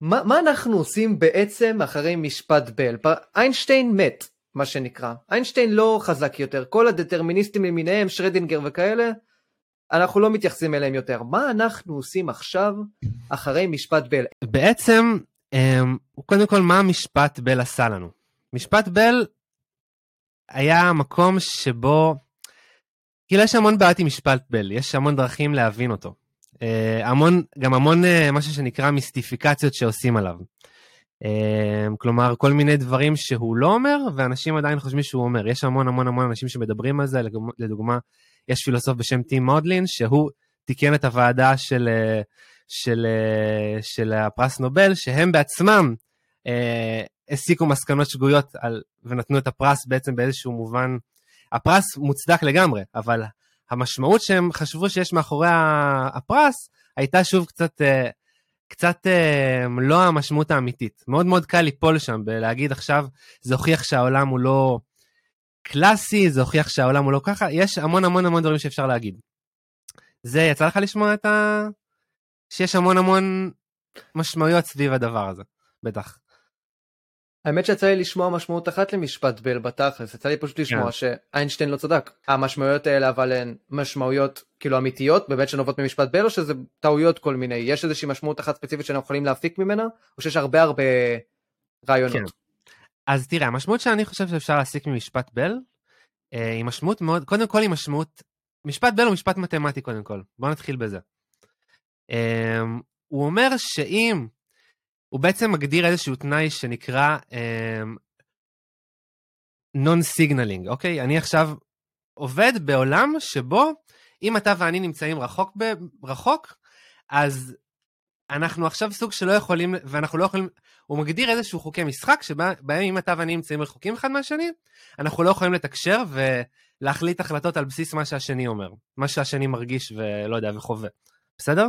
מה, מה אנחנו עושים בעצם אחרי משפט בל? איינשטיין מת, מה שנקרא. איינשטיין לא חזק יותר, כל הדטרמיניסטים למיניהם, שרדינגר וכאלה, אנחנו לא מתייחסים אליהם יותר. מה אנחנו עושים עכשיו אחרי משפט בל? בעצם, אמ, קודם כל, מה משפט בל עשה לנו? משפט בל היה מקום שבו, כאילו יש המון בעיות עם משפט בל, יש המון דרכים להבין אותו. אה, המון, גם המון אה, משהו שנקרא מיסטיפיקציות שעושים עליו. אה, כלומר, כל מיני דברים שהוא לא אומר, ואנשים עדיין חושבים שהוא אומר. יש המון המון המון אנשים שמדברים על זה, לדוגמה, יש פילוסוף בשם טים מודלין, שהוא תיקן את הוועדה של, של, של הפרס נובל, שהם בעצמם אה, הסיקו מסקנות שגויות על, ונתנו את הפרס בעצם באיזשהו מובן, הפרס מוצדק לגמרי, אבל המשמעות שהם חשבו שיש מאחורי הפרס הייתה שוב קצת, אה, קצת אה, לא המשמעות האמיתית. מאוד מאוד קל ליפול שם ולהגיד עכשיו זה הוכיח שהעולם הוא לא קלאסי, זה הוכיח שהעולם הוא לא ככה, יש המון המון המון דברים שאפשר להגיד. זה יצא לך לשמוע את ה... שיש המון המון משמעויות סביב הדבר הזה, בטח. האמת שיצא לי לשמוע משמעות אחת למשפט בל בתכלס, יצא לי פשוט לשמוע yeah. כן. שאיינשטיין לא צדק. המשמעויות האלה אבל הן משמעויות כאילו אמיתיות באמת שנובעות ממשפט בל או שזה טעויות כל מיני, יש איזושהי משמעות אחת ספציפית שאנחנו יכולים להפיק ממנה או שיש הרבה הרבה רעיונות. כן. אז תראה המשמעות שאני חושב שאפשר להסיק ממשפט בל אה, היא משמעות מאוד, קודם כל היא משמעות, משפט בל הוא משפט מתמטי קודם כל, בוא נתחיל בזה. אה, הוא אומר שאם הוא בעצם מגדיר איזשהו תנאי שנקרא non um, signaling, אוקיי? אני עכשיו עובד בעולם שבו אם אתה ואני נמצאים רחוק, ב, רחוק, אז אנחנו עכשיו סוג שלא יכולים, ואנחנו לא יכולים, הוא מגדיר איזשהו חוקי משחק שבהם אם אתה ואני נמצאים רחוקים אחד מהשני, אנחנו לא יכולים לתקשר ולהחליט החלטות על בסיס מה שהשני אומר, מה שהשני מרגיש ולא יודע וחווה, בסדר?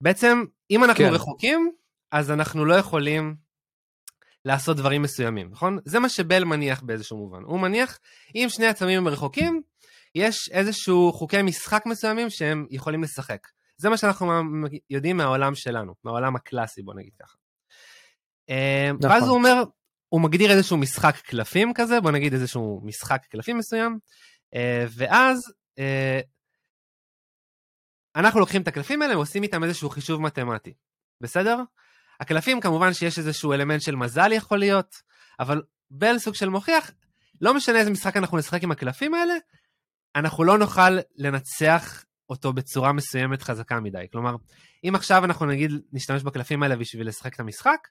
בעצם אם אנחנו כן. רחוקים, אז אנחנו לא יכולים לעשות דברים מסוימים, נכון? זה מה שבל מניח באיזשהו מובן. הוא מניח, אם שני עצמים הם רחוקים, יש איזשהו חוקי משחק מסוימים שהם יכולים לשחק. זה מה שאנחנו יודעים מהעולם שלנו, מהעולם הקלאסי, בוא נגיד ככה. אה, נכון. ואז הוא אומר, הוא מגדיר איזשהו משחק קלפים כזה, בוא נגיד איזשהו משחק קלפים מסוים, אה, ואז אה, אנחנו לוקחים את הקלפים האלה ועושים איתם איזשהו חישוב מתמטי, בסדר? הקלפים כמובן שיש איזשהו אלמנט של מזל יכול להיות, אבל בל סוג של מוכיח, לא משנה איזה משחק אנחנו נשחק עם הקלפים האלה, אנחנו לא נוכל לנצח אותו בצורה מסוימת חזקה מדי. כלומר, אם עכשיו אנחנו נגיד נשתמש בקלפים האלה בשביל לשחק את המשחק,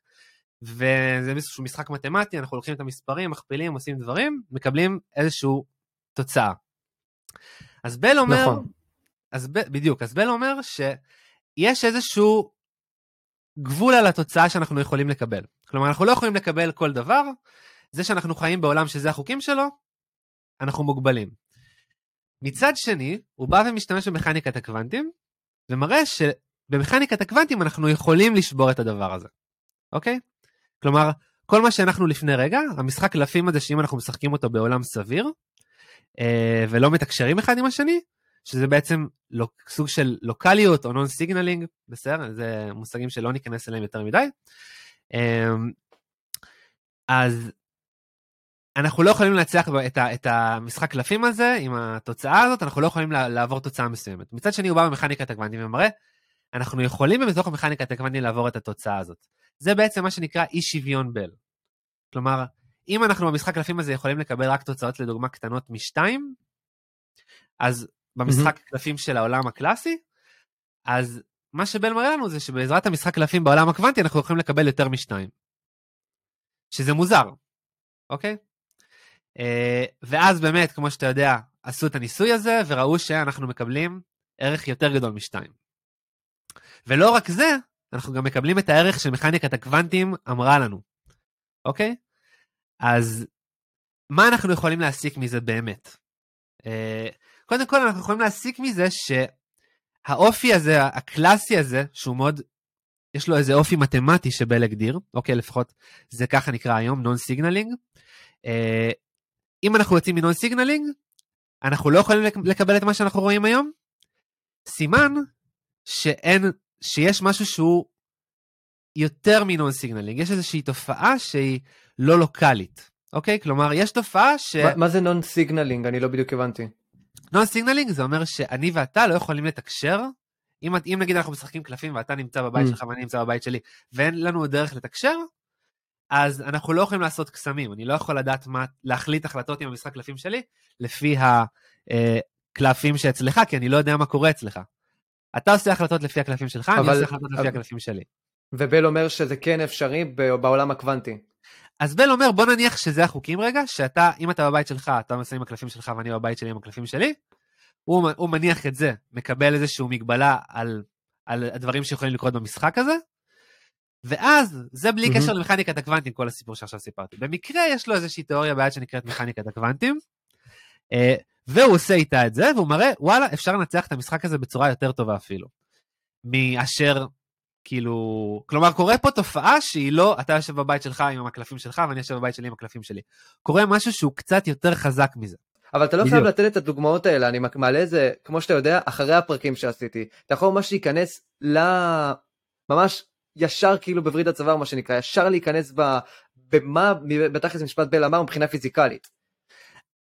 וזה איזשהו משחק מתמטי, אנחנו לוקחים את המספרים, מכפילים, עושים דברים, מקבלים איזשהו תוצאה. אז בל אומר, נכון. אז ב, בדיוק, אז בל אומר שיש איזשהו גבול על התוצאה שאנחנו יכולים לקבל. כלומר, אנחנו לא יכולים לקבל כל דבר, זה שאנחנו חיים בעולם שזה החוקים שלו, אנחנו מוגבלים. מצד שני, הוא בא ומשתמש במכניקת הקוונטים, ומראה שבמכניקת הקוונטים אנחנו יכולים לשבור את הדבר הזה, אוקיי? כלומר, כל מה שאנחנו לפני רגע, המשחק קלפים הזה שאם אנחנו משחקים אותו בעולם סביר, אה, ולא מתקשרים אחד עם השני, שזה בעצם סוג של לוקאליות או non signaling, בסדר? זה מושגים שלא ניכנס אליהם יותר מדי. אמ, אז אנחנו לא יכולים ה, את המשחק קלפים הזה עם התוצאה הזאת, אנחנו לא יכולים לעבור תוצאה מסוימת. מצד שני הוא בא במכניקת הקוונטים ומראה, אנחנו יכולים בתוך המכניקת הקוונטים לעבור את התוצאה הזאת. זה בעצם מה שנקרא אי שוויון בל. כלומר, אם אנחנו במשחק קלפים הזה יכולים לקבל רק תוצאות לדוגמה קטנות משתיים, אז במשחק mm-hmm. קלפים של העולם הקלאסי, אז מה שבל מראה לנו זה שבעזרת המשחק קלפים בעולם הקוונטי אנחנו יכולים לקבל יותר משניים. שזה מוזר, אוקיי? Uh, ואז באמת, כמו שאתה יודע, עשו את הניסוי הזה וראו שאנחנו מקבלים ערך יותר גדול משתיים. ולא רק זה, אנחנו גם מקבלים את הערך שמכניקת הקוונטים אמרה לנו, אוקיי? אז מה אנחנו יכולים להסיק מזה באמת? Uh, קודם כל אנחנו יכולים להסיק מזה שהאופי הזה, הקלאסי הזה, שהוא מאוד, יש לו איזה אופי מתמטי שבל הגדיר, אוקיי, לפחות זה ככה נקרא היום, non signaling. אה, אם אנחנו יוצאים מ non signaling, אנחנו לא יכולים לקבל את מה שאנחנו רואים היום. סימן שאין, שיש משהו שהוא יותר מ non signaling, יש איזושהי תופעה שהיא לא לוקאלית, אוקיי? כלומר, יש תופעה ש... מה, מה זה non signaling? אני לא בדיוק הבנתי. non signaling זה אומר שאני ואתה לא יכולים לתקשר. אם, אם נגיד אנחנו משחקים קלפים ואתה נמצא בבית mm. שלך ואני נמצא בבית שלי ואין לנו דרך לתקשר, אז אנחנו לא יכולים לעשות קסמים. אני לא יכול לדעת מה, להחליט החלטות עם המשחק קלפים שלי לפי הקלפים שאצלך, כי אני לא יודע מה קורה אצלך. אתה עושה החלטות לפי הקלפים שלך, אבל, אני עושה החלטות אבל... לפי הקלפים שלי. ובל אומר שזה כן אפשרי בעולם הקוונטי. אז בל אומר בוא נניח שזה החוקים רגע, שאתה, אם אתה בבית שלך, אתה מסיים עם הקלפים שלך ואני בבית שלי עם הקלפים שלי, הוא, הוא מניח את זה, מקבל איזושהי מגבלה על, על הדברים שיכולים לקרות במשחק הזה, ואז זה בלי mm-hmm. קשר למכניקת הקוונטים, כל הסיפור שעכשיו סיפרתי. במקרה יש לו איזושהי תיאוריה ביד שנקראת מכניקת הקוונטים, אה, והוא עושה איתה את זה, והוא מראה, וואלה, אפשר לנצח את המשחק הזה בצורה יותר טובה אפילו, מאשר כאילו, כלומר קורה פה תופעה שהיא לא, אתה יושב בבית שלך עם הקלפים שלך ואני יושב בבית שלי עם הקלפים שלי. קורה משהו שהוא קצת יותר חזק מזה. אבל אתה לא חייב לתת את הדוגמאות האלה, אני מעלה את זה, כמו שאתה יודע, אחרי הפרקים שעשיתי. אתה יכול ממש להיכנס ל... ממש ישר כאילו בווריד הצוואר מה שנקרא, ישר להיכנס ב... במה בתכלס משפט בל אמר מבחינה פיזיקלית.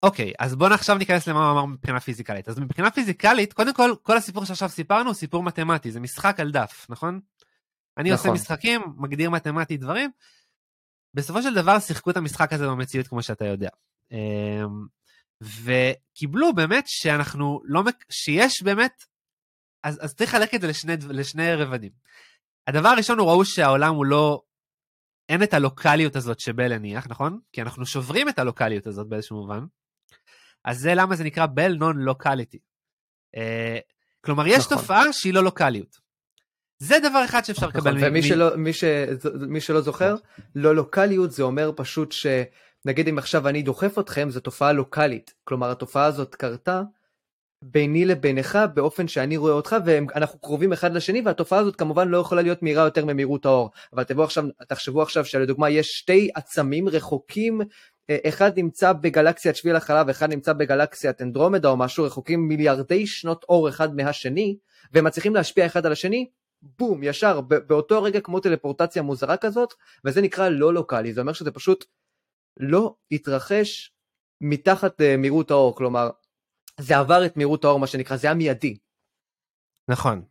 אוקיי, okay, אז בוא עכשיו ניכנס למה הוא אמר מבחינה פיזיקלית. אז מבחינה פיזיקלית, קודם כל, כל הסיפור שעכשיו סיפרנו הוא סיפור מתמטי, זה משחק על דף, נכון? אני נכון. עושה משחקים, מגדיר מתמטית דברים. בסופו של דבר שיחקו את המשחק הזה במציאות כמו שאתה יודע. אמ, וקיבלו באמת שאנחנו לא, שיש באמת, אז, אז צריך לחלק את זה לשני, לשני רבדים. הדבר הראשון הוא ראו שהעולם הוא לא, אין את הלוקאליות הזאת שבל הניח, נכון? כי אנחנו שוברים את הלוקאליות הזאת באיזשהו מובן. אז זה למה זה נקרא בל נון לוקליטי. כלומר, יש נכון. תופעה שהיא לא לוקאליות. זה דבר אחד שאפשר לקבל. נכון, ומי שלא, מי, ש, מי שלא זוכר, לא לוקאליות זה אומר פשוט שנגיד אם עכשיו אני דוחף אתכם, זו תופעה לוקאלית. כלומר, התופעה הזאת קרתה ביני לבינך באופן שאני רואה אותך ואנחנו קרובים אחד לשני והתופעה הזאת כמובן לא יכולה להיות מהירה יותר ממהירות האור. אבל תבואו עכשיו, תחשבו עכשיו שלדוגמה יש שתי עצמים רחוקים אה, אחד נמצא בגלקסיית שביל החלב, אחד נמצא בגלקסיית אנדרומדה או משהו, רחוקים מיליארדי שנות אור אחד מהשני, והם מצליחים להשפיע אחד על השני, בום, ישר, באותו רגע כמו טלפורטציה מוזרה כזאת, וזה נקרא לא לוקאלי, זה אומר שזה פשוט לא התרחש מתחת uh, מהירות האור, כלומר, זה עבר את מהירות האור, מה שנקרא, זה היה מיידי. נכון,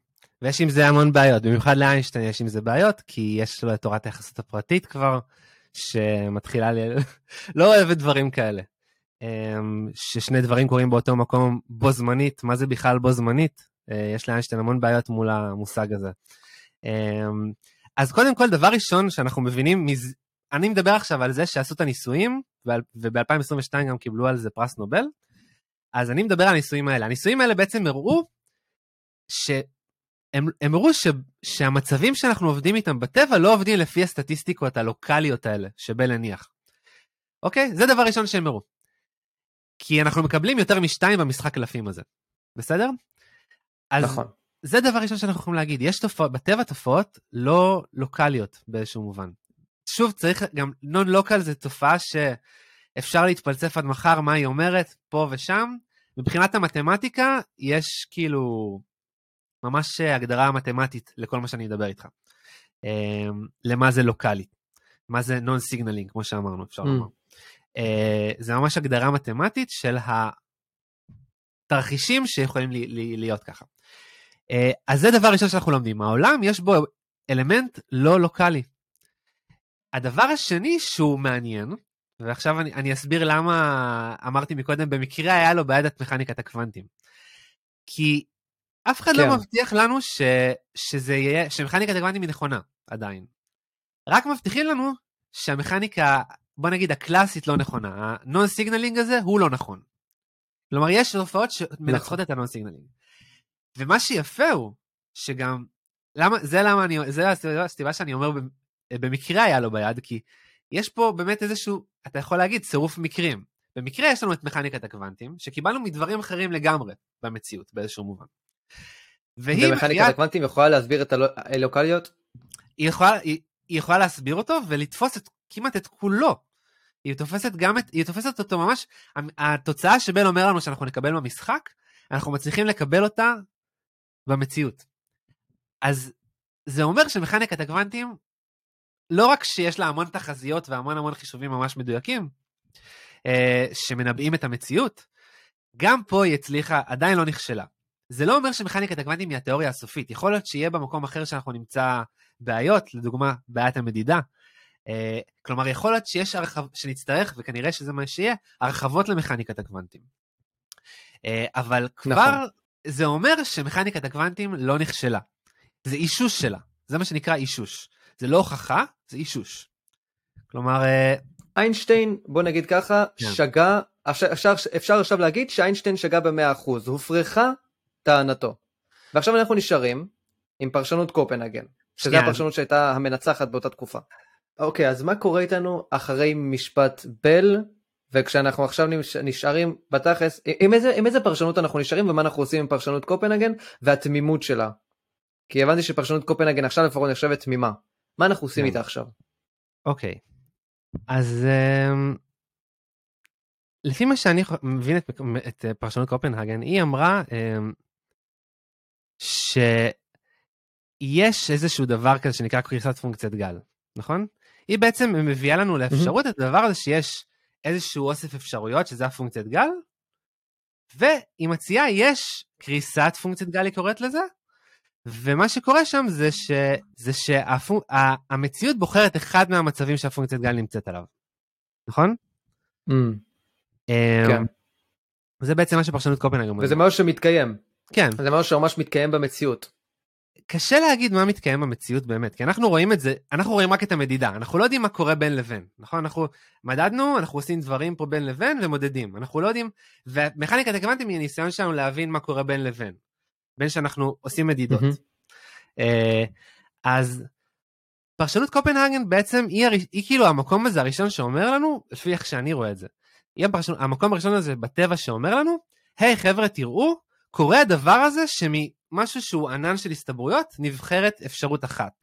ויש עם זה המון בעיות, במיוחד לאיינשטיין יש עם זה בעיות, כי יש לו את תורת היחסות הפרטית כבר, שמתחילה, ל... לא אוהבת דברים כאלה. אמ, ששני דברים קורים באותו מקום בו זמנית, מה זה בכלל בו זמנית? אה, יש לאיינשטיין המון בעיות מול המושג הזה. אמ, אז קודם כל, דבר ראשון שאנחנו מבינים, מז... אני מדבר עכשיו על זה שעשו את הניסויים, וב-2022 גם קיבלו על זה פרס נובל, אז אני מדבר על הניסויים האלה. הניסויים האלה בעצם הראו שהם הם הראו ש, שהמצבים שאנחנו עובדים איתם בטבע לא עובדים לפי הסטטיסטיקות הלוקאליות האלה שבל הניח. אוקיי? זה דבר ראשון שהם הראו. כי אנחנו מקבלים יותר משתיים במשחק קלפים הזה. בסדר? אז נכון. זה דבר ראשון שאנחנו יכולים להגיד, יש תופעות, בטבע תופעות לא לוקאליות באיזשהו מובן. שוב, צריך גם, נון לוקל זה תופעה שאפשר להתפלצף עד מחר מה היא אומרת, פה ושם. מבחינת המתמטיקה, יש כאילו ממש הגדרה מתמטית לכל מה שאני אדבר איתך. אמ, למה זה לוקאלי, מה זה non-signaling, כמו שאמרנו, אפשר mm. לומר. אה, זה ממש הגדרה מתמטית של התרחישים שיכולים להיות ככה. אה, אז זה דבר ראשון שאנחנו לומדים. העולם יש בו אלמנט לא לוקאלי. הדבר השני שהוא מעניין, ועכשיו אני, אני אסביר למה אמרתי מקודם, במקרה היה לו ביד את מכניקת הקוונטים. כי אף אחד לא כן. לא מבטיח לנו ש, שזה יהיה, שמכניקת הקוונטים היא נכונה, עדיין. רק מבטיחים לנו שהמכניקה, בוא נגיד הקלאסית לא נכונה, ה non-signaling הזה הוא לא נכון. כלומר, יש תופעות שמנצחות נכון. את ה non-signaling. ומה שיפה הוא, שגם, למה, זה למה אני, זה הסיבה שאני אומר במקרה היה לו ביד, כי יש פה באמת איזשהו, אתה יכול להגיד, צירוף מקרים. במקרה יש לנו את מכניקת הקוונטים, שקיבלנו מדברים אחרים לגמרי במציאות, באיזשהו מובן. והיא ומכניקת מביאה... הקוונטים יכולה להסביר את הלוקליות? היא יכולה, היא, היא יכולה להסביר אותו ולתפוס את, כמעט את כולו. היא תופסת גם את, היא תופסת אותו ממש, התוצאה שבל אומר לנו שאנחנו נקבל במשחק, אנחנו מצליחים לקבל אותה במציאות. אז זה אומר שמכניקת הקוונטים לא רק שיש לה המון תחזיות והמון המון חישובים ממש מדויקים, אה, שמנבאים את המציאות, גם פה היא הצליחה, עדיין לא נכשלה. זה לא אומר שמכניקת הקוונטים היא התיאוריה הסופית, יכול להיות שיהיה במקום אחר שאנחנו נמצא בעיות, לדוגמה בעיית המדידה. אה, כלומר, יכול להיות שיש הרחב, שנצטרך, וכנראה שזה מה שיהיה, הרחבות למכניקת הקוונטים. אה, אבל כבר נכון. זה אומר שמכניקת הקוונטים לא נכשלה. זה אישוש שלה, זה מה שנקרא אישוש. זה לא הוכחה, זה אישוש. כלומר... אה, איינשטיין, בוא נגיד ככה, כן. שגה, אפשר, אפשר, אפשר עכשיו להגיד שאיינשטיין שגה ב-100%, הופרכה טענתו. ועכשיו אנחנו נשארים עם פרשנות קופנהגן, שזה הפרשנות שהייתה המנצחת באותה תקופה. אוקיי, אז מה קורה איתנו אחרי משפט בל, וכשאנחנו עכשיו נשארים בתכלס, עם איזה, עם איזה פרשנות אנחנו נשארים ומה אנחנו עושים עם פרשנות קופנהגן והתמימות שלה. כי הבנתי שפרשנות קופנהגן עכשיו לפחות נחשבת תמימה. מה אנחנו עושים כן. איתה עכשיו? אוקיי, אז um, לפי מה שאני מבין את, את פרשנות קופנהגן, היא אמרה um, שיש איזשהו דבר כזה שנקרא קריסת פונקציית גל, נכון? היא בעצם מביאה לנו לאפשרות mm-hmm. את הדבר הזה שיש איזשהו אוסף אפשרויות, שזה הפונקציית גל, והיא מציעה, יש קריסת פונקציית גל, היא קוראת לזה, ומה שקורה שם זה, ש... זה שהמציאות שה... בוחרת אחד מהמצבים שהפונקציית גל נמצאת עליו, נכון? Mm. כן. זה בעצם מה שפרשנות קופנהגן. וזה משהו שמתקיים. כן. זה משהו שממש מתקיים במציאות. קשה להגיד מה מתקיים במציאות באמת, כי אנחנו רואים את זה, אנחנו רואים רק את המדידה, אנחנו לא יודעים מה קורה בין לבין, נכון? אנחנו מדדנו, אנחנו עושים דברים פה בין לבין ומודדים, אנחנו לא יודעים, ומכניקת הקוונטים היא הניסיון שלנו להבין מה קורה בין לבין, בין שאנחנו עושים מדידות. Mm-hmm. אז פרשנות קופנהגן בעצם היא, הר... היא כאילו המקום הזה הראשון שאומר לנו, לפי איך שאני רואה את זה, היא הפרשנות, המקום הראשון הזה בטבע שאומר לנו, היי hey, חבר'ה תראו, קורה הדבר הזה שמ... משהו שהוא ענן של הסתברויות, נבחרת אפשרות אחת.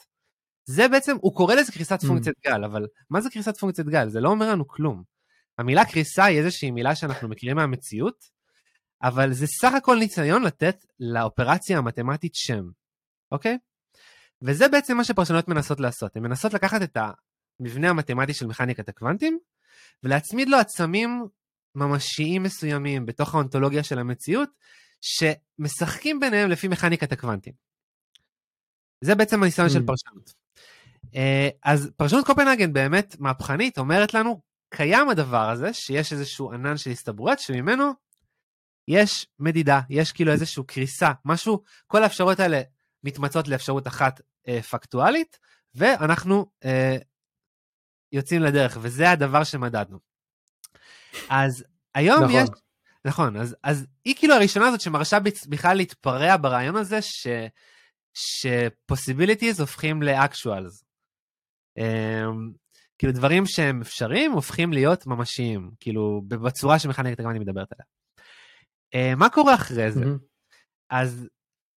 זה בעצם, הוא קורא לזה קריסת mm. פונקציית גל, אבל מה זה קריסת פונקציית גל? זה לא אומר לנו כלום. המילה קריסה היא איזושהי מילה שאנחנו מכירים מהמציאות, אבל זה סך הכל ניסיון לתת לאופרציה המתמטית שם, אוקיי? וזה בעצם מה שפרשנויות מנסות לעשות. הן מנסות לקחת את המבנה המתמטי של מכניקת הקוונטים, ולהצמיד לו עצמים ממשיים מסוימים בתוך האונתולוגיה של המציאות, שמשחקים ביניהם לפי מכניקת הקוונטים. זה בעצם הניסיון mm. של פרשנות. אה, אז פרשנות קופנהגן באמת מהפכנית אומרת לנו, קיים הדבר הזה, שיש איזשהו ענן של הסתברויות, שממנו יש מדידה, יש כאילו איזושהי קריסה, משהו, כל האפשרויות האלה מתמצות לאפשרות אחת אה, פקטואלית, ואנחנו אה, יוצאים לדרך, וזה הדבר שמדדנו. אז היום נכון. יש נכון, אז, אז היא כאילו הראשונה הזאת שמרשה בכלל להתפרע ברעיון הזה ש, ש possibilities הופכים ל actuals. Um, כאילו דברים שהם אפשריים הופכים להיות ממשיים, כאילו בצורה שמכניקת הגמני מדברת עליה. Uh, מה קורה אחרי זה? Mm-hmm. אז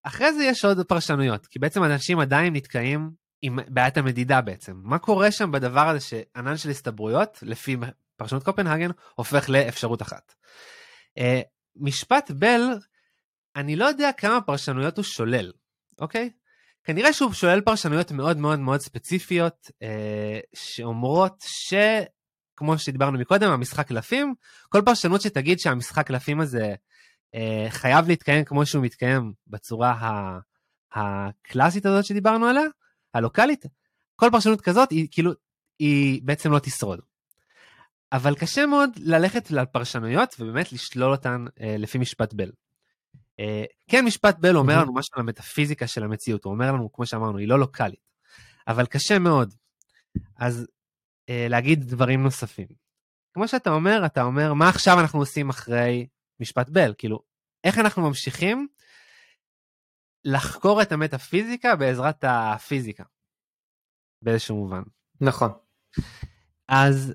אחרי זה יש עוד פרשנויות, כי בעצם אנשים עדיין נתקעים עם בעיית המדידה בעצם. מה קורה שם בדבר הזה שענן של הסתברויות, לפי פרשנות קופנהגן, הופך לאפשרות אחת. Uh, משפט בל, אני לא יודע כמה פרשנויות הוא שולל, אוקיי? כנראה שהוא שולל פרשנויות מאוד מאוד מאוד ספציפיות, uh, שאומרות ש... כמו שדיברנו מקודם, המשחק קלפים, כל פרשנות שתגיד שהמשחק קלפים הזה uh, חייב להתקיים כמו שהוא מתקיים בצורה ה... הקלאסית הזאת שדיברנו עליה, הלוקאלית, כל פרשנות כזאת היא כאילו, היא בעצם לא תשרוד. אבל קשה מאוד ללכת לפרשנויות ובאמת לשלול אותן אה, לפי משפט בל. אה, כן, משפט בל אומר לנו משהו על המטאפיזיקה של המציאות, הוא אומר לנו, כמו שאמרנו, היא לא לוקאלית, אבל קשה מאוד. אז אה, להגיד דברים נוספים. כמו שאתה אומר, אתה אומר, מה עכשיו אנחנו עושים אחרי משפט בל? כאילו, איך אנחנו ממשיכים לחקור את המטאפיזיקה בעזרת הפיזיקה, באיזשהו מובן. נכון. אז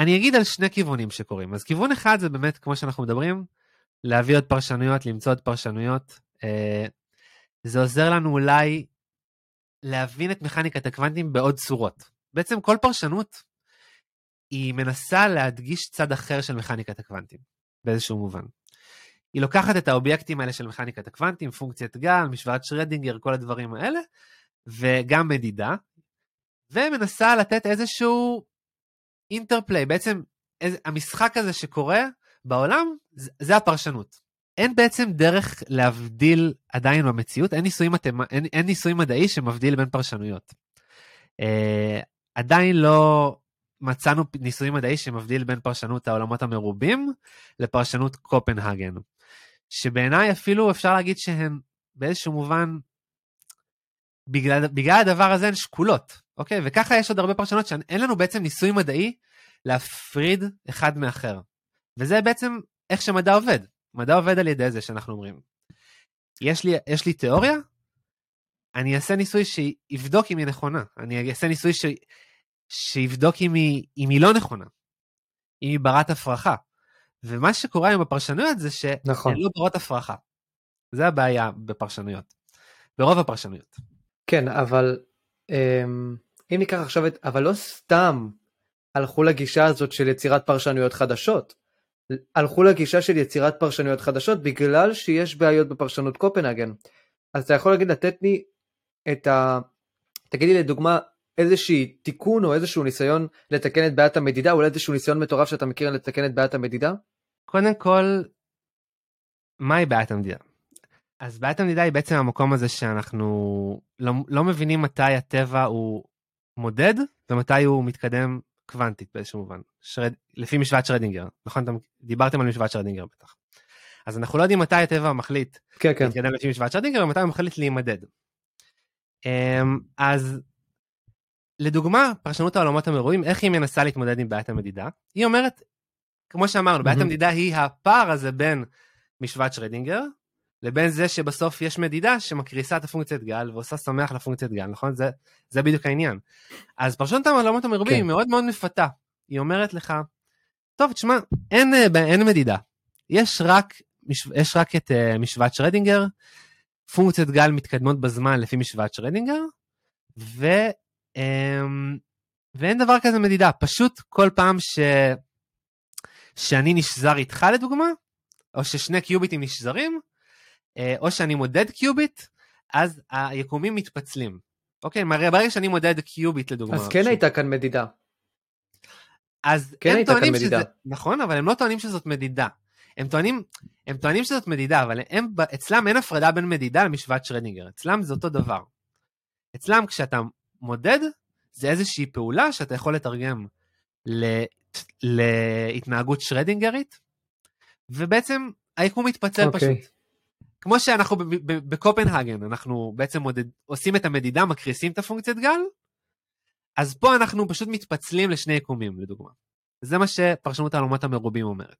אני אגיד על שני כיוונים שקורים. אז כיוון אחד זה באמת, כמו שאנחנו מדברים, להביא עוד פרשנויות, למצוא עוד פרשנויות. אה, זה עוזר לנו אולי להבין את מכניקת הקוונטים בעוד צורות. בעצם כל פרשנות היא מנסה להדגיש צד אחר של מכניקת הקוונטים, באיזשהו מובן. היא לוקחת את האובייקטים האלה של מכניקת הקוונטים, פונקציית גל, משוואת שרדינגר, כל הדברים האלה, וגם מדידה, ומנסה לתת איזשהו אינטרפליי, בעצם איזה, המשחק הזה שקורה בעולם, זה, זה הפרשנות. אין בעצם דרך להבדיל עדיין במציאות, אין ניסוי, מתמ... אין, אין ניסוי מדעי שמבדיל בין פרשנויות. אה, עדיין לא מצאנו ניסוי מדעי שמבדיל בין פרשנות העולמות המרובים לפרשנות קופנהגן. שבעיניי אפילו אפשר להגיד שהן באיזשהו מובן, בגלל, בגלל הדבר הזה הן שקולות, אוקיי? וככה יש עוד הרבה פרשנות שאין לנו בעצם ניסוי מדעי להפריד אחד מאחר. וזה בעצם איך שמדע עובד. מדע עובד על ידי זה שאנחנו אומרים. יש לי, יש לי תיאוריה, אני אעשה ניסוי שיבדוק אם היא נכונה. אני אעשה ניסוי ש... שיבדוק אם היא, אם היא לא נכונה. אם היא ברת הפרחה. ומה שקורה היום בפרשנויות זה שהן נכון. לא ברות הפרחה. זה הבעיה בפרשנויות. ברוב הפרשנויות. כן, אבל אמ, אם ניקח עכשיו את... אבל לא סתם הלכו לגישה הזאת של יצירת פרשנויות חדשות. הלכו לגישה של יצירת פרשנויות חדשות בגלל שיש בעיות בפרשנות קופנהגן. אז אתה יכול להגיד לתת לי את ה... תגידי לדוגמה איזשהי תיקון או איזשהו ניסיון לתקן את בעיית המדידה, אולי איזשהו ניסיון מטורף שאתה מכיר לתקן את בעיית המדידה? קודם כל, מהי בעיית המדידה? אז בעיית המדידה היא בעצם המקום הזה שאנחנו לא, לא מבינים מתי הטבע הוא מודד ומתי הוא מתקדם קוונטית באיזשהו מובן, שרד, לפי משוואת שרדינגר, נכון? אתם דיברתם על משוואת שרדינגר בטח. אז אנחנו לא יודעים מתי הטבע מחליט כן, כן. להתקדם לפי משוואת שרדינגר ומתי הוא מחליט להימדד. אמ, אז לדוגמה, פרשנות העולמות המרואים, איך היא מנסה להתמודד עם בעיית המדידה? היא אומרת, כמו שאמרנו, בעיית המדידה היא הפער הזה בין משוואת שרדינגר, לבין זה שבסוף יש מדידה שמקריסה את הפונקציית גל ועושה שמח לפונקציית גל, נכון? זה, זה בדיוק העניין. אז פרשנות העולמות המרובים כן. היא מאוד מאוד מפתה. היא אומרת לך, טוב, תשמע, אין, אין מדידה. יש רק, יש רק את uh, משוואת שרדינגר, פונקציות גל מתקדמות בזמן לפי משוואת שרדינגר, ו... Um, ואין דבר כזה מדידה, פשוט כל פעם ש... שאני נשזר איתך לדוגמה, או ששני קיוביטים נשזרים, אה, או שאני מודד קיוביט, אז היקומים מתפצלים. אוקיי, מראה ברגע שאני מודד קיוביט לדוגמה. אז כן ש... הייתה כאן מדידה. אז כן הם טוענים שזה, מדידה. נכון, אבל הם לא טוענים שזאת מדידה. הם טוענים, הם טוענים שזאת מדידה, אבל הם, אצלם אין הפרדה בין מדידה למשוואת שרדינגר, אצלם זה אותו דבר. אצלם כשאתה מודד, זה איזושהי פעולה שאתה יכול לתרגם להתנהגות שרדינגרית, ובעצם היקום מתפצל okay. אוקיי. פשוט. כמו שאנחנו בקופנהגן, אנחנו בעצם מודד, עושים את המדידה, מקריסים את הפונקציית גל, אז פה אנחנו פשוט מתפצלים לשני יקומים, לדוגמה. זה מה שפרשנות העלומות המרובים אומרת.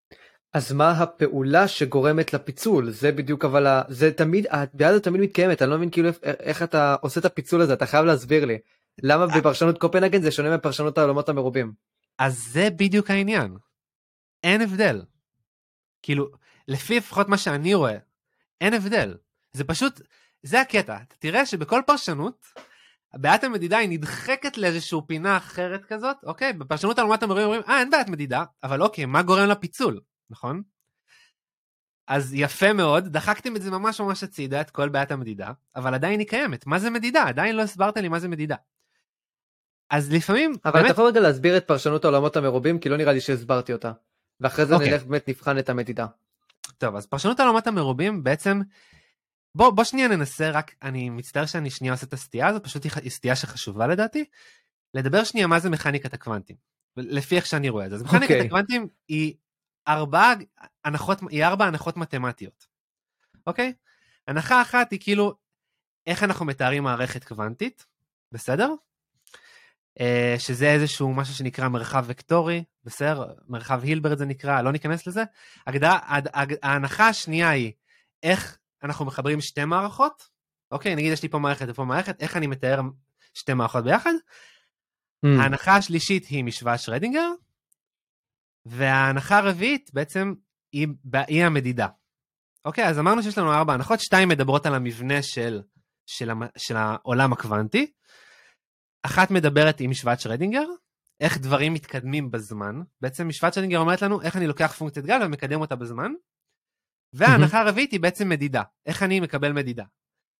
אז מה הפעולה שגורמת לפיצול? זה בדיוק אבל, זה תמיד, הבעיה הזאת תמיד מתקיימת, אני לא מבין כאילו איך אתה עושה את הפיצול הזה, אתה חייב להסביר לי. למה אה. בפרשנות קופנהגן זה שונה מפרשנות העולמות המרובים? אז זה בדיוק העניין. אין הבדל. כאילו, לפי לפחות מה שאני רואה, אין הבדל. זה פשוט, זה הקטע. אתה תראה שבכל פרשנות, בעיית המדידה היא נדחקת לאיזושהי פינה אחרת כזאת, אוקיי? בפרשנות על לעומת המורים אומרים, אה, אין בעיית מדידה, אבל אוקיי, מה גורם לפיצול, נכון? אז יפה מאוד, דחקתם את זה ממש ממש הצידה, את כל בעיית המדידה, אבל עדיין היא קיימת. מה זה מדידה? עדיין לא הסברת לי מה זה מדידה. אז לפעמים... אבל באמת... אתה יכול רגע להסביר את פרשנות העולמות המרובים, כי לא נראה לי שהסברתי אותה. ואחרי זה אוקיי. נלך באמת נבחן את המדידה. טוב, אז פרשנות העולמות המרובים בעצם... בוא, בוא שנייה ננסה, רק אני מצטער שאני שנייה עושה את הסטייה הזאת, פשוט היא סטייה שחשובה לדעתי. לדבר שנייה מה זה מכניקת הקוונטים, לפי איך שאני רואה את זה. אז מכניקת okay. אוקיי. הקוונטים היא ארבע הנחות, היא ארבע הנחות מתמטיות, אוקיי? הנחה אחת היא כאילו, איך אנחנו מתארים מערכת קוונטית, בסדר? אה, שזה איזשהו משהו שנקרא מרחב וקטורי, בסדר? מרחב הילברד זה נקרא, לא ניכנס לזה. הגדרה, ההנחה השנייה היא איך אנחנו מחברים שתי מערכות, אוקיי, נגיד יש לי פה מערכת ופה מערכת, איך אני מתאר שתי מערכות ביחד? Mm. ההנחה השלישית היא משוואה שרדינגר, וההנחה הרביעית בעצם היא, היא המדידה. אוקיי, אז אמרנו שיש לנו ארבע הנחות, שתיים מדברות על המבנה של, של, של העולם הקוונטי, אחת מדברת עם משוואת שרדינגר, איך דברים מתקדמים בזמן. בעצם משוואת שרדינגר אומרת לנו איך אני לוקח פונקציית גל ומקדם אותה בזמן. וההנחה הרביעית היא בעצם מדידה, איך אני מקבל מדידה.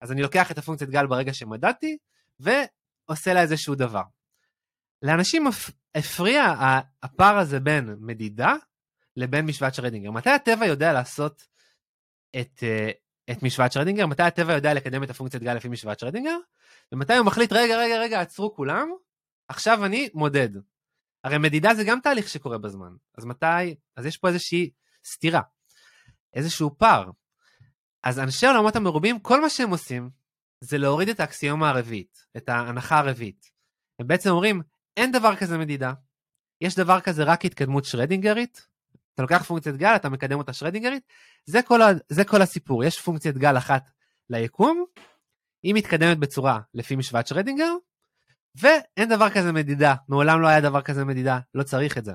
אז אני לוקח את הפונקציית גל ברגע שמדדתי, ועושה לה איזשהו דבר. לאנשים הפריע הפער הזה בין מדידה לבין משוואת שרדינגר. מתי הטבע יודע לעשות את, אה, את משוואת שרדינגר? מתי הטבע יודע לקדם את הפונקציית גל לפי משוואת שרדינגר? ומתי הוא מחליט, רגע, רגע, רגע, עצרו כולם, עכשיו אני מודד. הרי מדידה זה גם תהליך שקורה בזמן. אז מתי, אז יש פה איזושהי סתירה, איזשהו פער. אז אנשי עולמות המרובים, כל מה שהם עושים, זה להוריד את האקסיומה הרביעית, את ההנחה הרביעית. הם בעצם אומרים, אין דבר כזה מדידה, יש דבר כזה רק התקדמות שרדינגרית, אתה לוקח פונקציית גל, אתה מקדם אותה שרדינגרית, זה כל, ה, זה כל הסיפור, יש פונקציית גל אחת ליקום, היא מתקדמת בצורה לפי משוואת שרדינגר, ואין דבר כזה מדידה, מעולם לא היה דבר כזה מדידה, לא צריך את זה.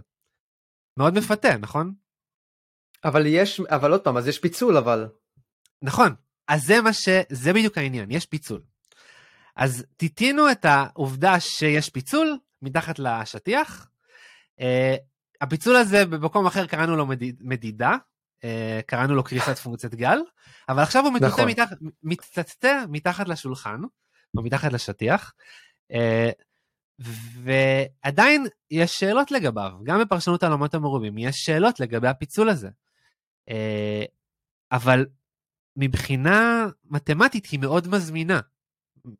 מאוד מפתה, נכון? אבל יש, אבל עוד פעם, אז יש פיצול אבל. נכון, אז זה מה ש... זה בדיוק העניין, יש פיצול. אז תיתינו את העובדה שיש פיצול מתחת לשטיח. Uh, הפיצול הזה במקום אחר קראנו לו מדיד, מדידה, קראנו לו קריסת פונקציית גל, אבל עכשיו הוא מתוצא נכון. מתח, מתצטה מתחת לשולחן, או מתחת לשטיח, uh, ועדיין יש שאלות לגביו, גם בפרשנות העולמות המרובים יש שאלות לגבי הפיצול הזה. Uh, אבל מבחינה מתמטית היא מאוד מזמינה,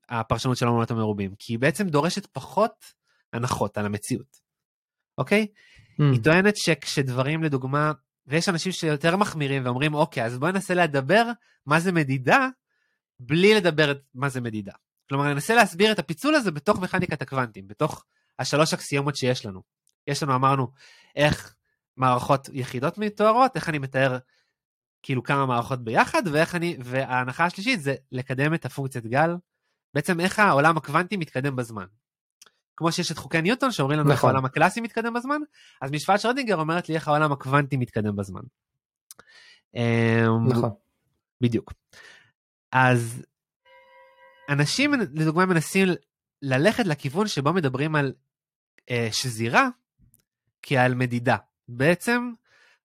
הפרשנות של העולמות המרובים, כי היא בעצם דורשת פחות הנחות על המציאות, אוקיי? Mm. היא טוענת שכשדברים לדוגמה, ויש אנשים שיותר מחמירים ואומרים, אוקיי, אז בואי ננסה לדבר מה זה מדידה, בלי לדבר מה זה מדידה. כלומר, ננסה להסביר את הפיצול הזה בתוך מכניקת הקוונטים, בתוך השלוש אקסיומות שיש לנו. יש לנו, אמרנו, איך מערכות יחידות מתוארות, איך אני מתאר כאילו כמה מערכות ביחד, ואיך אני, וההנחה השלישית זה לקדם את הפונקציית גל, בעצם איך העולם הקוונטי מתקדם בזמן. כמו שיש את חוקי ניוטון שאומרים לנו נכון. איך העולם הקלאסי מתקדם בזמן, אז משפט שרדינגר אומרת לי איך העולם הקוונטי מתקדם בזמן. אמ, נכון. בדיוק. אז אנשים לדוגמה מנסים ללכת לכיוון שבו מדברים על אה, שזירה כעל מדידה. בעצם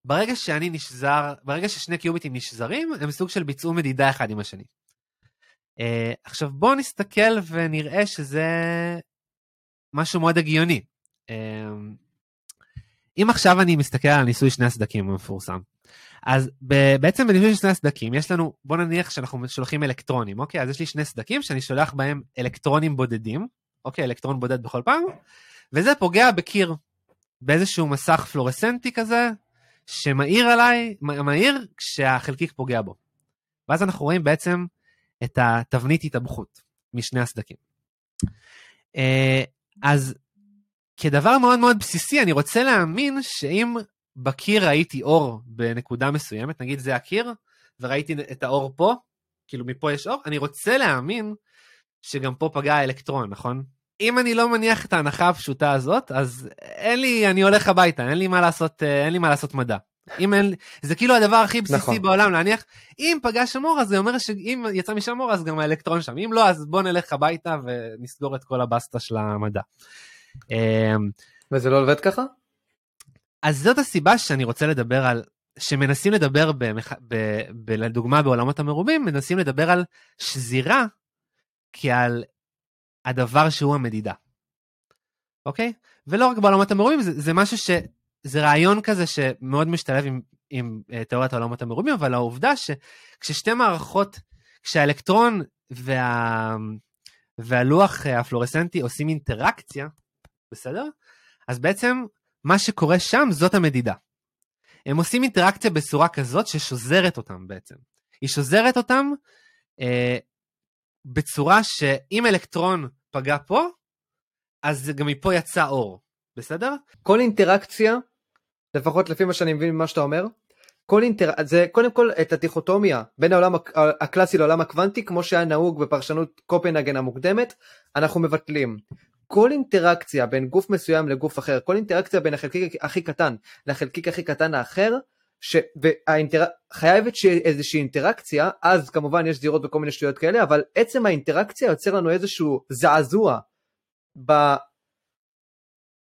ברגע שאני נשזר, ברגע ששני קיוביטים נשזרים, הם סוג של ביצעו מדידה אחד עם השני. Uh, עכשיו בואו נסתכל ונראה שזה משהו מאוד הגיוני. Uh, אם עכשיו אני מסתכל על ניסוי שני הסדקים המפורסם, אז בעצם בניסוי שני הסדקים יש לנו, בוא נניח שאנחנו שולחים אלקטרונים, אוקיי? אז יש לי שני סדקים שאני שולח בהם אלקטרונים בודדים, אוקיי? אלקטרון בודד בכל פעם, וזה פוגע בקיר, באיזשהו מסך פלורסנטי כזה, שמאיר עליי, מאיר כשהחלקיק פוגע בו. ואז אנחנו רואים בעצם את התבנית התאבכות משני הסדקים. אז כדבר מאוד מאוד בסיסי, אני רוצה להאמין שאם בקיר ראיתי אור בנקודה מסוימת, נגיד זה הקיר, וראיתי את האור פה, כאילו מפה יש אור, אני רוצה להאמין שגם פה פגע האלקטרון, נכון? אם אני לא מניח את ההנחה הפשוטה הזאת, אז אין לי, אני הולך הביתה, אין לי מה לעשות, אה, אין לי מה לעשות מדע. אם אין, זה כאילו הדבר הכי בסיסי נכון. בעולם להניח, אם פגע שם אור אז זה אומר שאם יצא משם אור אז גם האלקטרון שם, אם לא אז בוא נלך הביתה ונסגור את כל הבסטה של המדע. אמ, וזה לא עובד ככה? אז זאת הסיבה שאני רוצה לדבר על, שמנסים לדבר, במח... ב... ב... לדוגמה בעולמות המרובים, מנסים לדבר על שזירה כעל הדבר שהוא המדידה. אוקיי? ולא רק בעולמות המרובים, זה, זה משהו ש... זה רעיון כזה שמאוד משתלב עם, עם uh, תיאוריית העולמות המרובים, אבל העובדה שכששתי מערכות, כשהאלקטרון וה... והלוח אה, הפלורסנטי עושים אינטראקציה, בסדר? אז בעצם מה שקורה שם זאת המדידה. הם עושים אינטראקציה בצורה כזאת ששוזרת אותם בעצם. היא שוזרת אותם אה, בצורה שאם אלקטרון פגע פה, אז גם מפה יצא אור, בסדר? כל אינטראקציה, לפחות לפי מה שאני מבין ממה שאתה אומר, כל אינטר... זה קודם כל את הדיכוטומיה בין העולם הקלאסי לעולם הקוונטי כמו שהיה נהוג בפרשנות קופנהגן המוקדמת אנחנו מבטלים. כל אינטראקציה בין גוף מסוים לגוף אחר כל אינטראקציה בין החלקיק הכי קטן לחלקיק הכי קטן האחר ש... והאינטר... חייבת שיהיה איזושהי אינטראקציה אז כמובן יש זירות וכל מיני שטויות כאלה אבל עצם האינטראקציה יוצר לנו איזשהו זעזוע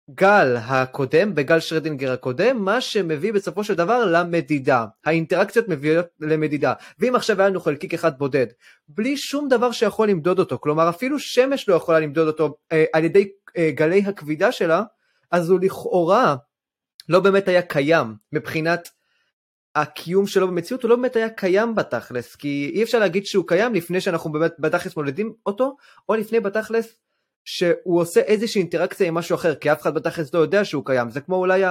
בגל הקודם בגל שרדינגר הקודם מה שמביא בסופו של דבר למדידה. האינטראקציות מביאות למדידה. ואם עכשיו היה לנו חלקיק אחד בודד בלי שום דבר שיכול למדוד אותו כלומר אפילו שמש לא יכולה למדוד אותו אה, על ידי אה, גלי הכבידה שלה, אז הוא לכאורה לא באמת היה קיים מבחינת הקיום שלו במציאות, הוא לא באמת היה קיים בתכלס, כי אי אפשר להגיד שהוא קיים לפני שאנחנו באמת בתכלס מודדים אותו, או לפני בתכלס שהוא עושה איזושהי אינטראקציה עם משהו אחר, כי אף אחד בתכלס לא יודע שהוא קיים. זה כמו אולי